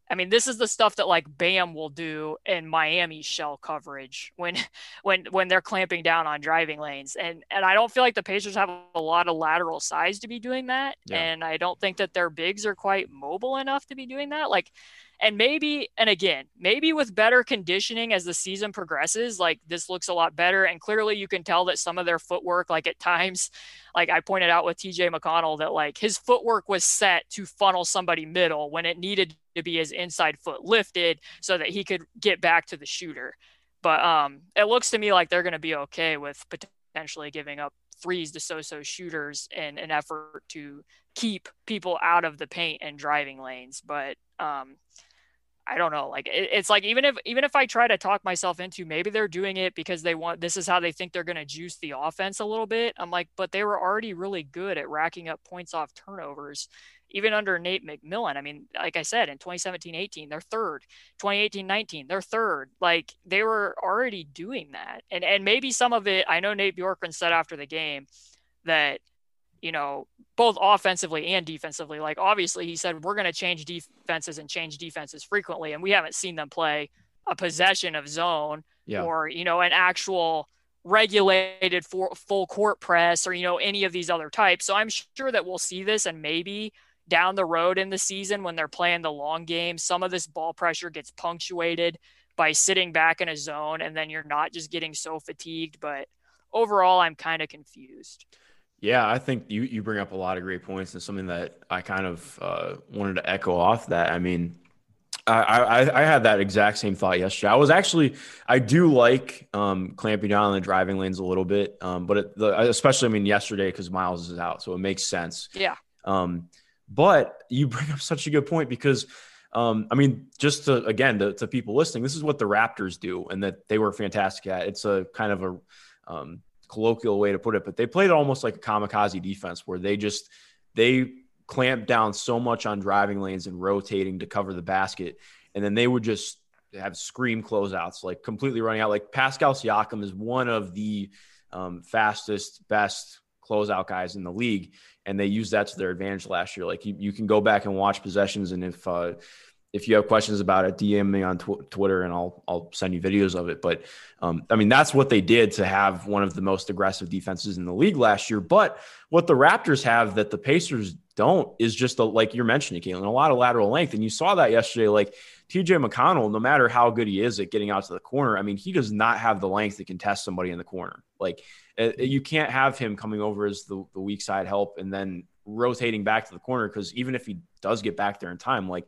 I mean, this is the stuff that like Bam will do in Miami shell coverage when [LAUGHS] when when they're clamping down on driving lanes. And and I don't feel like the Pacers have a lot of lateral size to be doing that. Yeah. And I don't think that their bigs are quite mobile enough to be doing that. Like and maybe, and again, maybe with better conditioning as the season progresses, like this looks a lot better. And clearly you can tell that some of their footwork, like at times, [LAUGHS] like I pointed out with TJ McConnell, that like his footwork was set to funnel somebody middle when it needed to be his inside foot lifted so that he could get back to the shooter. But um, it looks to me like they're going to be okay with potentially giving up threes to so-so shooters in an effort to keep people out of the paint and driving lanes. But um, I don't know. Like it, it's like even if even if I try to talk myself into maybe they're doing it because they want this is how they think they're going to juice the offense a little bit. I'm like, but they were already really good at racking up points off turnovers, even under Nate McMillan. I mean, like I said, in 2017-18, they're third. 2018-19, they're third. Like they were already doing that, and and maybe some of it. I know Nate Bjorkgren said after the game that you know, both offensively and defensively. Like obviously he said we're going to change defenses and change defenses frequently and we haven't seen them play a possession of zone yeah. or, you know, an actual regulated for full court press or you know any of these other types. So I'm sure that we'll see this and maybe down the road in the season when they're playing the long game, some of this ball pressure gets punctuated by sitting back in a zone and then you're not just getting so fatigued, but overall I'm kind of confused. Yeah, I think you, you bring up a lot of great points and something that I kind of uh, wanted to echo off that. I mean, I, I, I had that exact same thought yesterday. I was actually I do like um, clamping down on the driving lanes a little bit, um, but it, the, especially I mean yesterday because Miles is out, so it makes sense. Yeah. Um, but you bring up such a good point because um, I mean, just to again to, to, people listening, this is what the Raptors do, and that they were fantastic at. It's a kind of a um, colloquial way to put it, but they played almost like a kamikaze defense where they just they clamped down so much on driving lanes and rotating to cover the basket, and then they would just have scream closeouts, like completely running out. Like Pascal Siakam is one of the um, fastest, best closeout guys in the league, and they used that to their advantage last year. Like you, you can go back and watch possessions, and if uh, if you have questions about it, DM me on tw- Twitter and I'll I'll send you videos of it. But um, I mean, that's what they did to have one of the most aggressive defenses in the league last year. But what the Raptors have that the Pacers don't is just a, like you're mentioning, Caitlin, a lot of lateral length, and you saw that yesterday. Like TJ McConnell, no matter how good he is at getting out to the corner, I mean, he does not have the length to contest somebody in the corner. Like uh, you can't have him coming over as the, the weak side help and then rotating back to the corner because even if he does get back there in time, like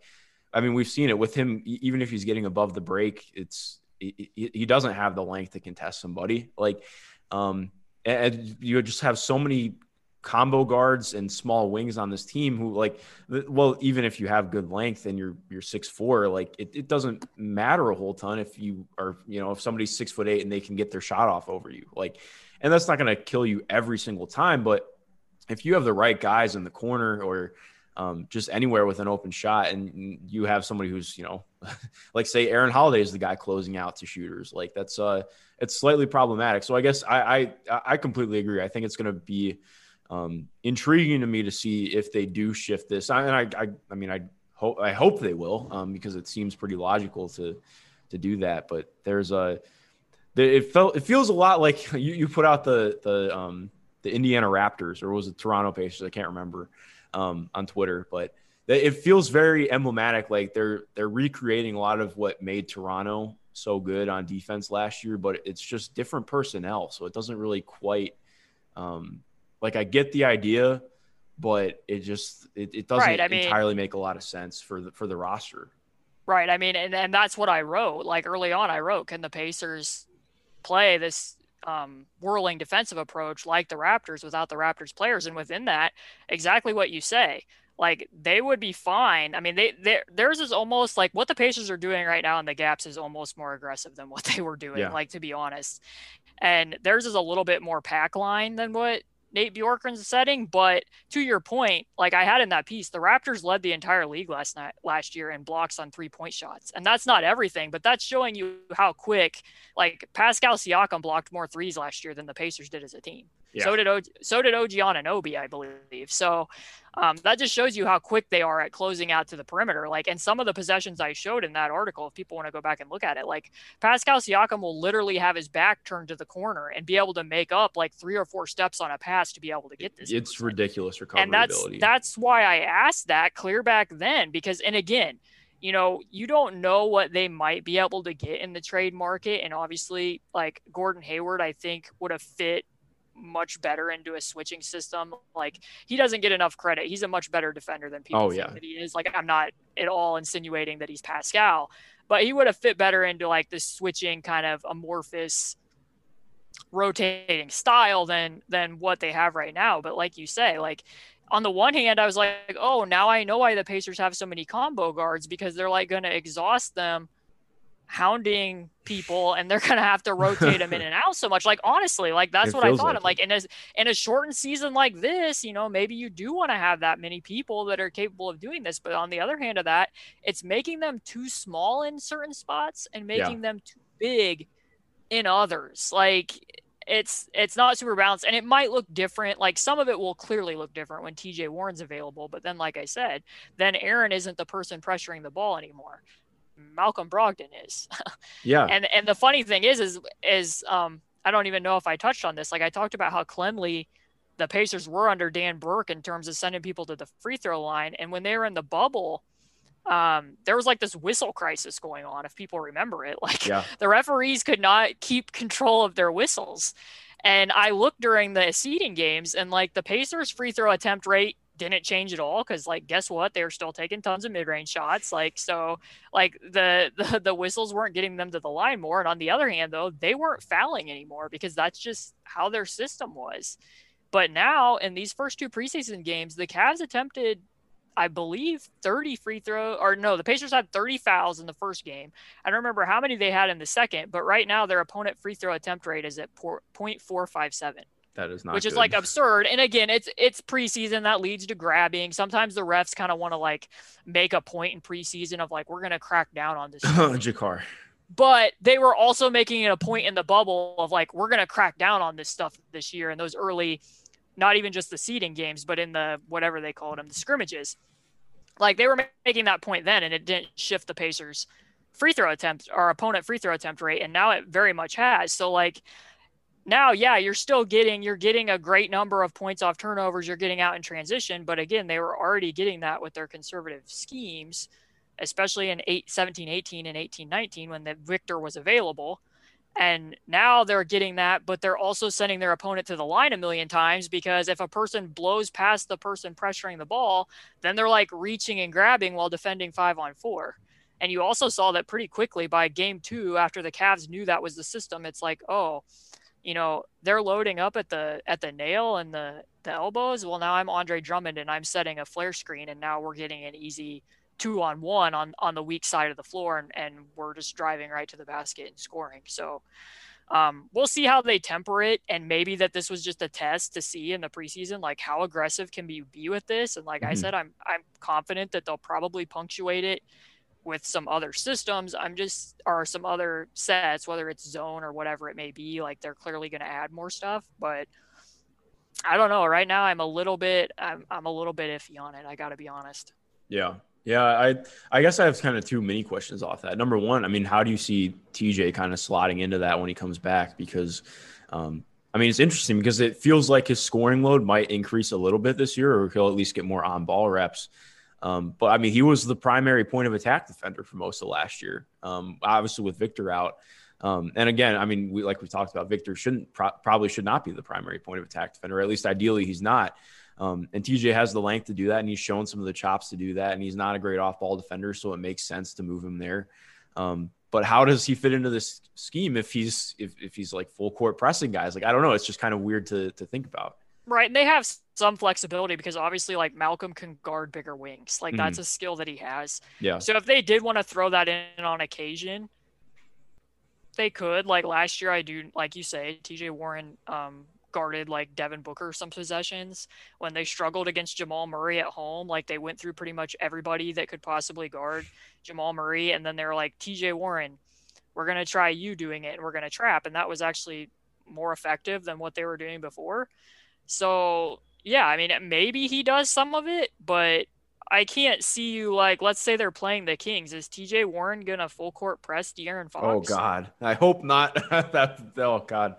I mean, we've seen it with him. Even if he's getting above the break, it's he, he doesn't have the length to contest somebody. Like, um, and you just have so many combo guards and small wings on this team who like well even if you have good length and you're you're six four like it, it doesn't matter a whole ton if you are you know if somebody's six foot eight and they can get their shot off over you like and that's not going to kill you every single time but if you have the right guys in the corner or um, just anywhere with an open shot, and you have somebody who's you know, [LAUGHS] like say Aaron Holiday is the guy closing out to shooters. Like that's uh, it's slightly problematic. So I guess I I, I completely agree. I think it's going to be um, intriguing to me to see if they do shift this. I, and I I, I mean I hope I hope they will um, because it seems pretty logical to to do that. But there's a it felt it feels a lot like [LAUGHS] you, you put out the the um the Indiana Raptors or was it Toronto Pacers? I can't remember um, on Twitter, but it feels very emblematic. Like they're they're recreating a lot of what made Toronto so good on defense last year, but it's just different personnel, so it doesn't really quite. Um, like I get the idea, but it just it, it doesn't right, I mean, entirely make a lot of sense for the for the roster. Right. I mean, and, and that's what I wrote. Like early on, I wrote, can the Pacers play this um, whirling defensive approach like the Raptors without the Raptors players. And within that, exactly what you say. Like they would be fine. I mean, they theirs is almost like what the Pacers are doing right now in the gaps is almost more aggressive than what they were doing. Yeah. Like to be honest, and theirs is a little bit more pack line than what Nate Bjorkgren's setting. But to your point, like I had in that piece, the Raptors led the entire league last night last year in blocks on three point shots. And that's not everything, but that's showing you how quick like Pascal Siakam blocked more threes last year than the Pacers did as a team. Yeah. So did o- so did OG Anunoby, I believe. So um, that just shows you how quick they are at closing out to the perimeter. Like, and some of the possessions I showed in that article, if people want to go back and look at it, like Pascal Siakam will literally have his back turned to the corner and be able to make up like three or four steps on a pass to be able to get this. It's movement. ridiculous recovery and that's ability. that's why I asked that clear back then because, and again, you know, you don't know what they might be able to get in the trade market. And obviously, like Gordon Hayward, I think would have fit much better into a switching system. Like he doesn't get enough credit. He's a much better defender than people oh, think yeah. that he is. Like I'm not at all insinuating that he's Pascal, but he would have fit better into like the switching kind of amorphous rotating style than than what they have right now. But like you say, like on the one hand, I was like, oh, now I know why the Pacers have so many combo guards because they're like going to exhaust them hounding people and they're [LAUGHS] gonna have to rotate them in and out so much. Like honestly, like that's it what I thought. Like and like in a in a shortened season like this, you know, maybe you do want to have that many people that are capable of doing this. But on the other hand of that, it's making them too small in certain spots and making yeah. them too big in others. Like it's it's not super balanced and it might look different like some of it will clearly look different when tj warren's available but then like i said then aaron isn't the person pressuring the ball anymore Malcolm Brogdon is. [LAUGHS] yeah. And and the funny thing is is is um I don't even know if I touched on this. Like I talked about how cleanly the Pacers were under Dan Burke in terms of sending people to the free throw line, and when they were in the bubble. Um, there was like this whistle crisis going on, if people remember it. [LAUGHS] Like yeah. the referees could not keep control of their whistles. And I looked during the seeding games, and like the Pacers' free throw attempt rate didn't change at all because like guess what they were still taking tons of mid-range shots like so like the, [LAUGHS] the the whistles weren't getting them to the line more and on the other hand though they weren't fouling anymore because that's just how their system was but now in these first two preseason games the Cavs attempted I believe 30 free throw or no, the Pacers had 30 fouls in the first game. I don't remember how many they had in the second, but right now their opponent free throw attempt rate is at 0.457. That is not which good. is like absurd. And again, it's it's preseason that leads to grabbing. Sometimes the refs kind of want to like make a point in preseason of like we're gonna crack down on this. [LAUGHS] JaKarr. But they were also making it a point in the bubble of like we're gonna crack down on this stuff this year and those early, not even just the seeding games, but in the whatever they called them, the scrimmages. Like they were making that point then, and it didn't shift the Pacers' free throw attempt or opponent free throw attempt rate, and now it very much has. So like now, yeah, you're still getting you're getting a great number of points off turnovers. You're getting out in transition, but again, they were already getting that with their conservative schemes, especially in 8, 17, 18, and 18, 19 when the Victor was available. And now they're getting that, but they're also sending their opponent to the line a million times because if a person blows past the person pressuring the ball, then they're like reaching and grabbing while defending five on four. And you also saw that pretty quickly by game two, after the Cavs knew that was the system. It's like, oh, you know they're loading up at the at the nail and the the elbows. Well now i'm andre drummond and i'm setting a flare screen and now we're getting an easy two on one on on the weak side of the floor and, and we're just driving right to the basket and scoring. So um, we'll see how they temper it and maybe that this was just a test to see in the preseason like how aggressive can you be with this. And like mm-hmm. i said i'm i'm confident that they'll probably punctuate it with some other systems. I'm just, or some other sets, whether it's zone or whatever it may be, like they're clearly going to add more stuff. But I don't know. Right now, I'm a little bit, I'm, I'm a little bit iffy on it. I got to be honest. Yeah. Yeah. I, I guess I have kind of two mini questions off that. Number one, I mean, how do you see TJ kind of slotting into that when he comes back? Because, um, I mean, it's interesting because it feels like his scoring load might increase a little bit this year, or he'll at least get more on ball reps. Um, but I mean, he was the primary point of attack defender for most of last year. Um, obviously, with Victor out. Um, and again, I mean, we like we talked about, Victor shouldn't pro- probably should not be the primary point of attack defender. At least ideally, he's not. Um, and TJ has the length to do that, and he's shown some of the chops to do that. And he's not a great off-ball defender, so it makes sense to move him there. Um, but how does he fit into this scheme if he's if, if he's like full court pressing guys? Like I don't know. It's just kind of weird to to think about. Right. And they have some flexibility because obviously like Malcolm can guard bigger wings. Like mm-hmm. that's a skill that he has. Yeah. So if they did want to throw that in on occasion, they could. Like last year I do like you say, TJ Warren um guarded like Devin Booker some possessions when they struggled against Jamal Murray at home. Like they went through pretty much everybody that could possibly guard Jamal Murray. And then they were like, TJ Warren, we're going to try you doing it and we're going to trap. And that was actually more effective than what they were doing before. So yeah, I mean maybe he does some of it, but I can't see you like let's say they're playing the Kings. Is TJ Warren gonna full court press De'Aaron oh, Fox? Oh God. I hope not. [LAUGHS] that oh God.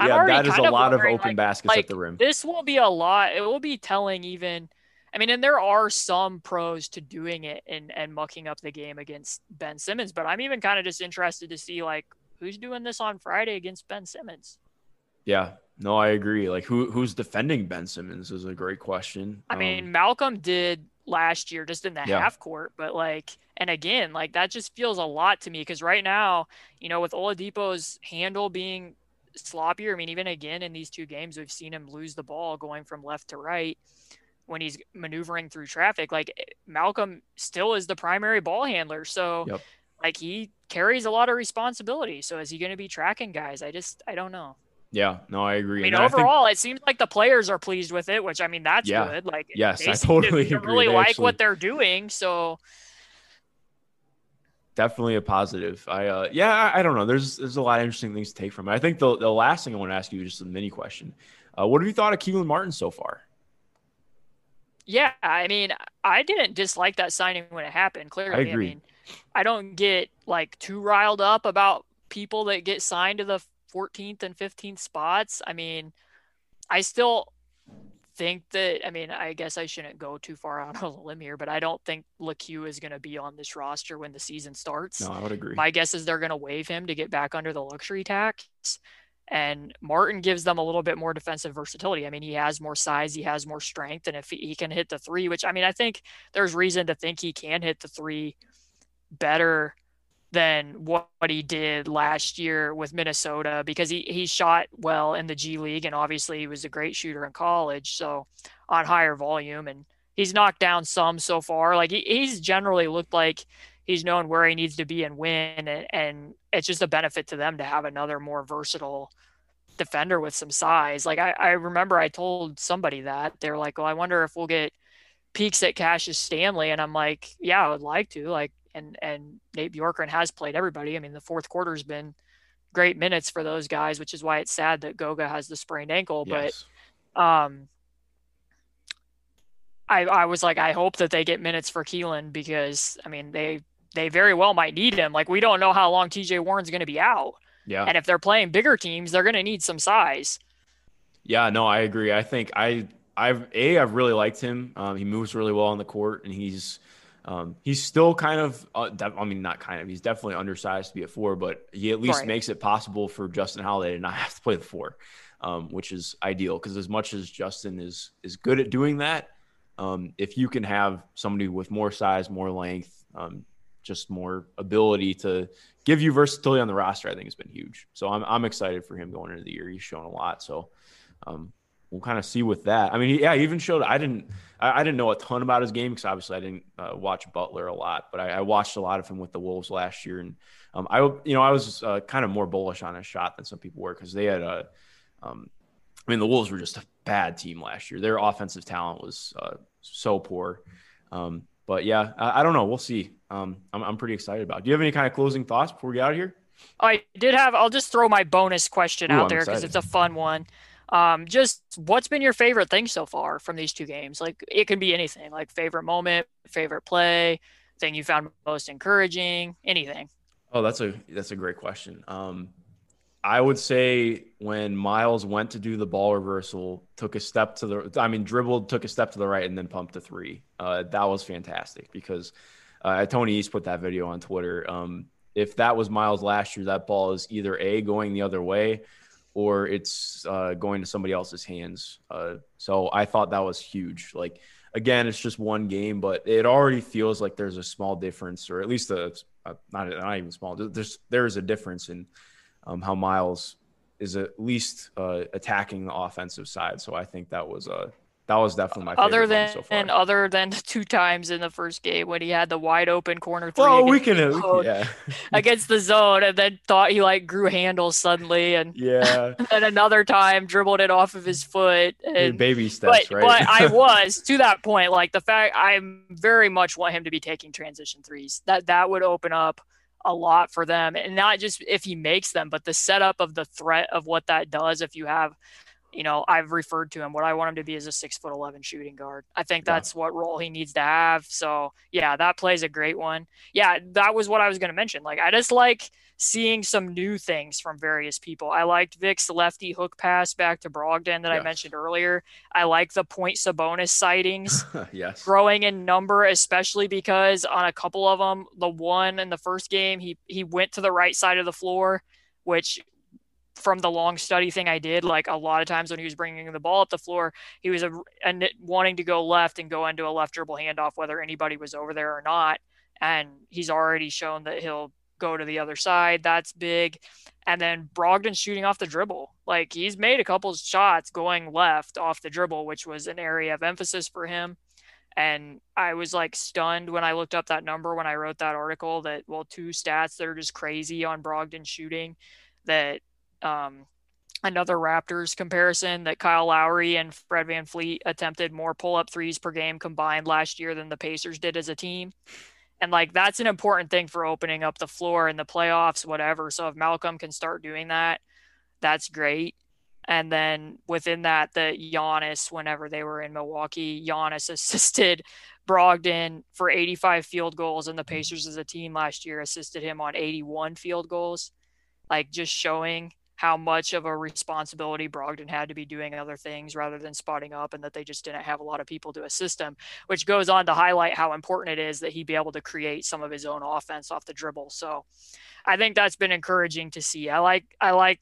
Yeah, that is a lot of open like, baskets like, at the rim. This will be a lot. It will be telling even I mean, and there are some pros to doing it and, and mucking up the game against Ben Simmons, but I'm even kind of just interested to see like who's doing this on Friday against Ben Simmons. Yeah, no, I agree. Like who who's defending Ben Simmons is a great question. I um, mean, Malcolm did last year just in the yeah. half court, but like and again, like that just feels a lot to me because right now, you know, with Oladipo's handle being sloppier, I mean, even again in these two games, we've seen him lose the ball going from left to right when he's maneuvering through traffic. Like Malcolm still is the primary ball handler. So yep. like he carries a lot of responsibility. So is he going to be tracking guys? I just I don't know. Yeah, no, I agree. I mean, and overall, I think, it seems like the players are pleased with it, which I mean, that's yeah, good. Like, yes, I totally agree. Really they like actually, what they're doing, so definitely a positive. I, uh, yeah, I, I, don't know. There's there's a lot of interesting things to take from it. I think the the last thing I want to ask you is just a mini question. Uh, what have you thought of Kelan Martin so far? Yeah, I mean, I didn't dislike that signing when it happened. Clearly, I, agree. I mean, I don't get like too riled up about people that get signed to the 14th and 15th spots. I mean, I still think that I mean, I guess I shouldn't go too far [LAUGHS] out on a limb here, but I don't think Lecque is going to be on this roster when the season starts. No, I would agree. My guess is they're going to waive him to get back under the luxury tax. And Martin gives them a little bit more defensive versatility. I mean, he has more size, he has more strength. And if he, he can hit the three, which I mean, I think there's reason to think he can hit the three better than what, what he did last year with Minnesota because he, he shot well in the G League and obviously he was a great shooter in college. So on higher volume and he's knocked down some so far. Like he, he's generally looked like he's known where he needs to be and win. And, and it's just a benefit to them to have another more versatile defender with some size. Like I, I remember I told somebody that they're like, well, I wonder if we'll get peaks at Cassius Stanley. And I'm like, yeah, I would like to like, and, and Nate Bjorkgren has played everybody. I mean, the fourth quarter has been great minutes for those guys, which is why it's sad that Goga has the sprained ankle, yes. but, um, I, I was like, I hope that they get minutes for Kelan because I mean they they very well might need him. Like we don't know how long TJ Warren's going to be out. Yeah. And if they're playing bigger teams, they're going to need some size. Yeah, no, I agree. I think I I've a I've really liked him. Um, he moves really well on the court, and he's um, he's still kind of uh, I mean not kind of he's definitely undersized to be a four, but he at least right. makes it possible for Justin Holiday to not [LAUGHS] have to play the four, um, which is ideal because as much as Justin is is good at doing that, um, if you can have somebody with more size, more length, um, just more ability to give you versatility on the roster, I think has been huge. So I'm, I'm excited for him going into the year. He's shown a lot. So um, we'll kind of see with that. I mean, yeah, he even showed, I didn't, I, I didn't know a ton about his game because obviously I didn't uh, watch Butler a lot, but I, I, watched a lot of him with the Wolves last year. And um, I, you know, I was uh, kind of more bullish on his shot than some people were because they had a, um, I mean, the Wolves were just a bad team last year. Their offensive talent was uh, so poor. Um, but yeah, I, I, don't know. We'll see. Um, I'm, I'm pretty excited about. It. Do you have any kind of closing thoughts before we get out of here? I did have. I'll just throw my bonus question Ooh, out there because it's a fun one. Um, just what's been your favorite thing so far from these two games? Like it can be anything, like favorite moment, favorite play, thing you found most encouraging, anything. Oh, that's a that's a great question. Um, I would say when Miles went to do the ball reversal, took a step to the, I mean, dribbled, took a step to the right, and then pumped a three. Uh, that was fantastic because uh, Tony East put that video on Twitter. Um, if that was Miles last year, that ball is either A, going the other way, or it's uh, going to somebody else's hands. Uh, so I thought that was huge. Like, again, it's just one game, but it already feels like there's a small difference, or at least a, a not, not even small, there's, there's a difference in um, how Miles is at least uh, attacking the offensive side. So I think that was a that was definitely my other than so and other than the two times in the first game when he had the wide open corner three. Oh, we can, yeah, [LAUGHS] against the zone, and then thought he like grew handles suddenly, and [LAUGHS] yeah, [LAUGHS] and another time dribbled it off of his foot. And, baby steps, but, right? But I was to that point, like the fact I very much want him to be taking transition threes. That that would open up a lot for them. And not just if he makes them, but the setup of the threat of what that does if you have you know, I've referred to him. What I want him to be is a six foot eleven shooting guard. I think that's yeah. what role he needs to have. So yeah, that plays a great one. Yeah, that was what I was going to mention. Like I just like seeing some new things from various people. I liked Vic's lefty hook pass back to Brogdon that yes. I mentioned earlier. I like the point Sabonis sightings. [LAUGHS] yes. Growing in number, especially because on a couple of them, the one in the first game, he he went to the right side of the floor, which from the long study thing I did, like a lot of times when he was bringing the ball up the floor, he was a, a, wanting to go left and go into a left dribble handoff, whether anybody was over there or not. And he's already shown that he'll go to the other side. That's big. And then Brogdon shooting off the dribble. Like he's made a couple shots going left off the dribble, which was an area of emphasis for him. And I was like stunned when I looked up that number when I wrote that article that, well, two stats that are just crazy on Brogdon shooting that um, another Raptors comparison that Kyle Lowry and Fred VanVleet attempted more pull up threes per game combined last year than the Pacers did as a team. And like that's an important thing for opening up the floor in the playoffs, whatever. So if Malcolm can start doing that, that's great. And then within that, the Giannis, whenever they were in Milwaukee, Giannis [LAUGHS] assisted Brogdon for 85 field goals, and the Pacers as a team last year assisted him on 81 field goals. Like just showing how much of a responsibility Brogdon had to be doing other things rather than spotting up and that they just didn't have a lot of people to assist him, which goes on to highlight how important it is that he be able to create some of his own offense off the dribble. So I think that's been encouraging to see. I like I like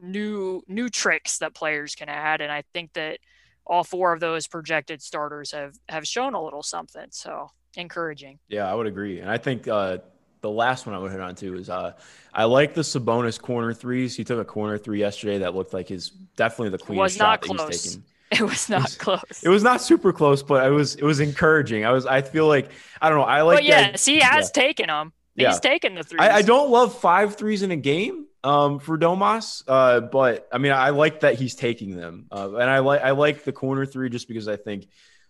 new new tricks that players can add, and I think that all four of those projected starters have have shown a little something. So encouraging. Yeah, I would agree, and I think uh, the last one I would hit on too is uh, I like the Sabonis corner threes. He took a corner three yesterday that looked like his definitely the cleanest shot that he's taken. [LAUGHS] It was not it was, close. It was not super close, but it was it was encouraging. I was I feel like I don't know. I like. But yes, he has yeah. taken them. He's yeah. taken the threes. I, I, don't love five threes in a game um, for Domas, uh, but I mean I like that he's taking them, uh, and I like I like the corner three just because I think,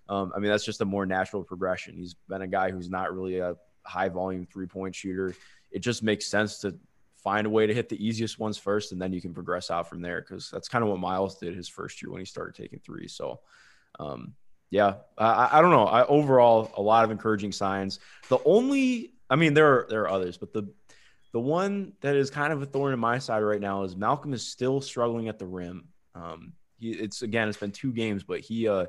um, I mean that's just a more natural progression. He's been a guy who's not really a high volume three point shooter. It just makes sense to find a way to hit the easiest ones first, and then you can progress out from there. Because that's kind of what Miles did his first year when he started taking threes. So, um, yeah, I, I, don't know. I overall a lot of encouraging signs. The only, I mean, there are there are others, but the the one that is kind of a thorn in my side right now is Malcolm is still struggling at the rim. Um, he, it's again, it's been two games, but he uh,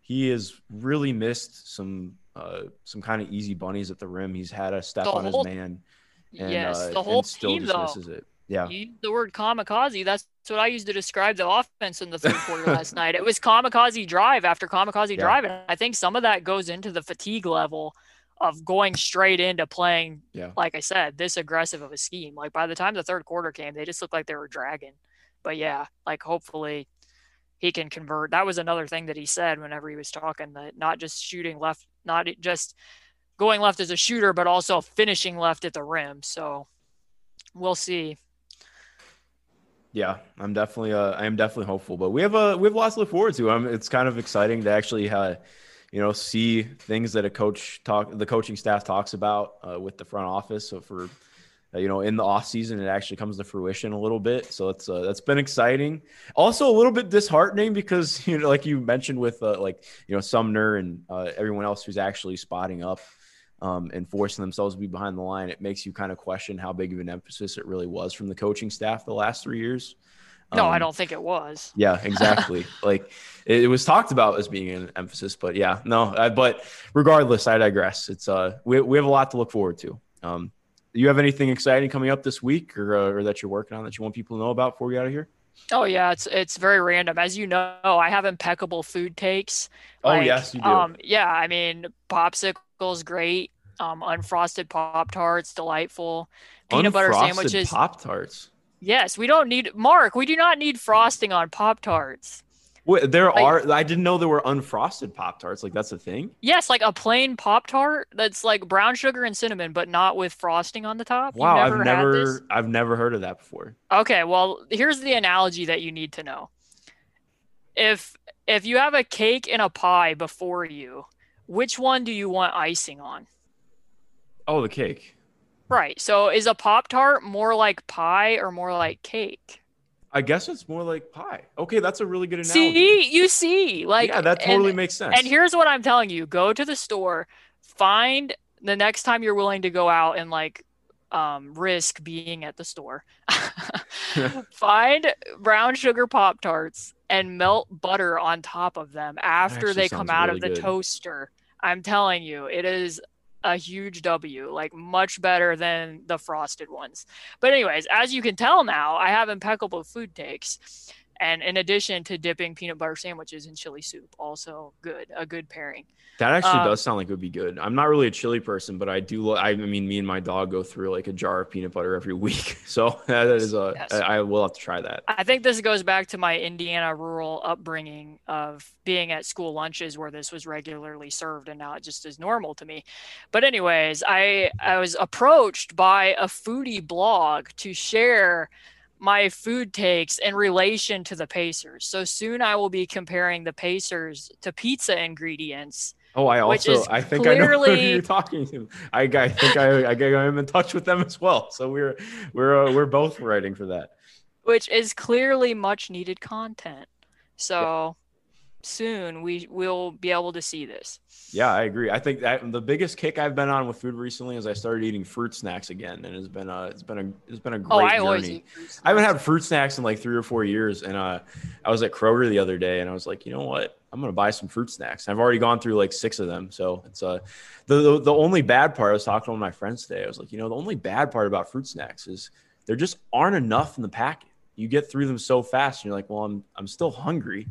he has really missed some uh, some kind of easy bunnies at the rim. He's had a step the on whole, his man. And, yes, uh, the whole team though. It. Yeah. You the word kamikaze. That's what I used to describe the offense in the third quarter last night. It was kamikaze drive after kamikaze yeah. drive. And I think some of that goes into the fatigue level of going straight into playing, yeah. like I said, this aggressive of a scheme. Like by the time the third quarter came, they just looked like they were dragging. But yeah, like hopefully he can convert. That was another thing that he said whenever he was talking that not just shooting left, not just going left as a shooter, but also finishing left at the rim. So we'll see. Yeah, I'm definitely uh, I am definitely hopeful, but we have a uh, we have lots to look forward to. Um, it's kind of exciting to actually uh, you know see things that a coach talk the coaching staff talks about uh, with the front office. So for you know in the off season it actually comes to fruition a little bit so it's uh, that's been exciting also a little bit disheartening because [LAUGHS] you know like you mentioned with uh, like you know sumner and uh, everyone else who's actually spotting up um, and forcing themselves to be behind the line it makes you kind of question how big of an emphasis it really was from the coaching staff the last three years no, um, I don't think it was. Yeah, exactly. [LAUGHS] like it, it, was talked about as being an emphasis, but yeah, no. I, but regardless, I digress. It's uh, we we have a lot to look forward to. Um, you have anything exciting coming up this week or, uh, or that you're working on that you want people to know about before we get out of here? Oh yeah, it's it's very random. As you know, I have impeccable food takes. Like, oh yes, you do. Um, yeah, I mean, popsicles great. Um, unfrosted pop tarts, delightful. Peanut butter sandwiches. Pop tarts. Yes, we don't need Mark. We do not need frosting on pop tarts. Wait, there like, are. I didn't know there were unfrosted Pop Tarts. Like that's a thing. Yes, like a plain Pop Tart that's like brown sugar and cinnamon, but not with frosting on the top. Wow, never I've never, I've never heard of that before. Okay, well, here's the analogy that you need to know. If if you have a cake and a pie before you, which one do you want icing on? Oh, the cake. Right. So is a Pop Tart more like pie or more like cake? I guess it's more like pie. Okay, that's a really good analogy. See, you see, like yeah, that totally and, makes sense. And here's what I'm telling you: go to the store, find the next time you're willing to go out and like um, risk being at the store. [LAUGHS] [LAUGHS] find brown sugar pop tarts and melt butter on top of them after they come out really of the good. toaster. I'm telling you, it is a huge W, like much better than the frosted ones. But, anyways, as you can tell now, I have impeccable food takes. And in addition to dipping peanut butter sandwiches in chili soup, also good, a good pairing. That actually um, does sound like it would be good. I'm not really a chili person, but I do. I mean, me and my dog go through like a jar of peanut butter every [LAUGHS] week, so [LAUGHS] that is a. Yes. I, I will have to try that. I think this goes back to my Indiana rural upbringing of being at school lunches where this was regularly served, and now it just is normal to me. But anyways, I I was approached by a foodie blog to share my food takes in relation to the Pacers. So soon I will be comparing the Pacers to pizza ingredients. Oh, I also I think clearly, I know [LAUGHS] who you're talking to. I, I think I, I I'm in touch with them as well. So we're we're uh, we're both writing for that. Which is clearly much needed content. So soon we will be able to see this. Yeah, I agree. I think that the biggest kick I've been on with food recently is I started eating fruit snacks again, and it's been a it's been a it's been a great oh, I journey. I haven't had fruit snacks in like three or four years, and uh, I was at Kroger the other day, and I was like, you know what? I'm gonna buy some fruit snacks. I've already gone through like six of them, so it's uh the, the the only bad part. I was talking to one of my friends today. I was like, you know, the only bad part about fruit snacks is there just aren't enough in the packet. you get through them so fast. And you're like, well, I'm I'm still hungry.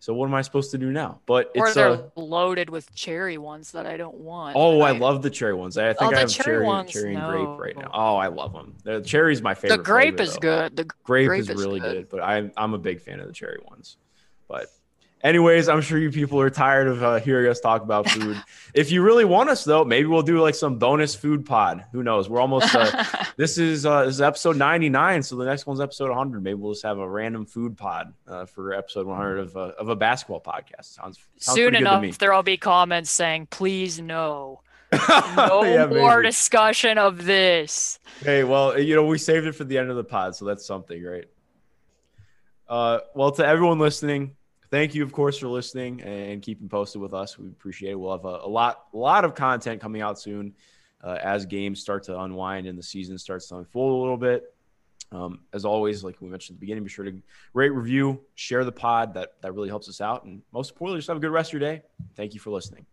So what am I supposed to do now? But or it's they're uh, loaded with cherry ones that I don't want. oh, I I- love the cherry ones. I think Oh, I have cherry cherry, ones, cherry and grape right now. Oh, I love them. The cherry's my favorite. the grape flavor, is though. good. The Grape, grape is is really good. good, but I'm I'm a big fan of the cherry ones. But anyways, I'm sure you people are tired of uh, hearing us talk about [LAUGHS] food. if you really want us though, maybe we'll do like some bonus food pod. Who knows? We're almost uh, [LAUGHS] this is uh, this is episode 99, so the next one's episode 100. Maybe we'll just have a random food pod uh, for episode 100 of a, of a basketball podcast. Sounds, sounds Soon pretty good to me. enough, there'll be comments saying, "Please no, [LAUGHS] no Yeah, more maybe. discussion of this." Hey, well, you know, we saved it for the end of the pod, so that's something, right? Uh, well, to everyone listening, thank you, of course, for listening and keeping posted with us. We appreciate it. We'll have a, a lot, a lot of content coming out soon uh, as games start to unwind and the season starts to unfold a little bit. Um, as always, like we mentioned at the beginning, be sure to rate, review, share the pod. That that really helps us out, and most importantly, just have a good rest of your day. Thank you for listening.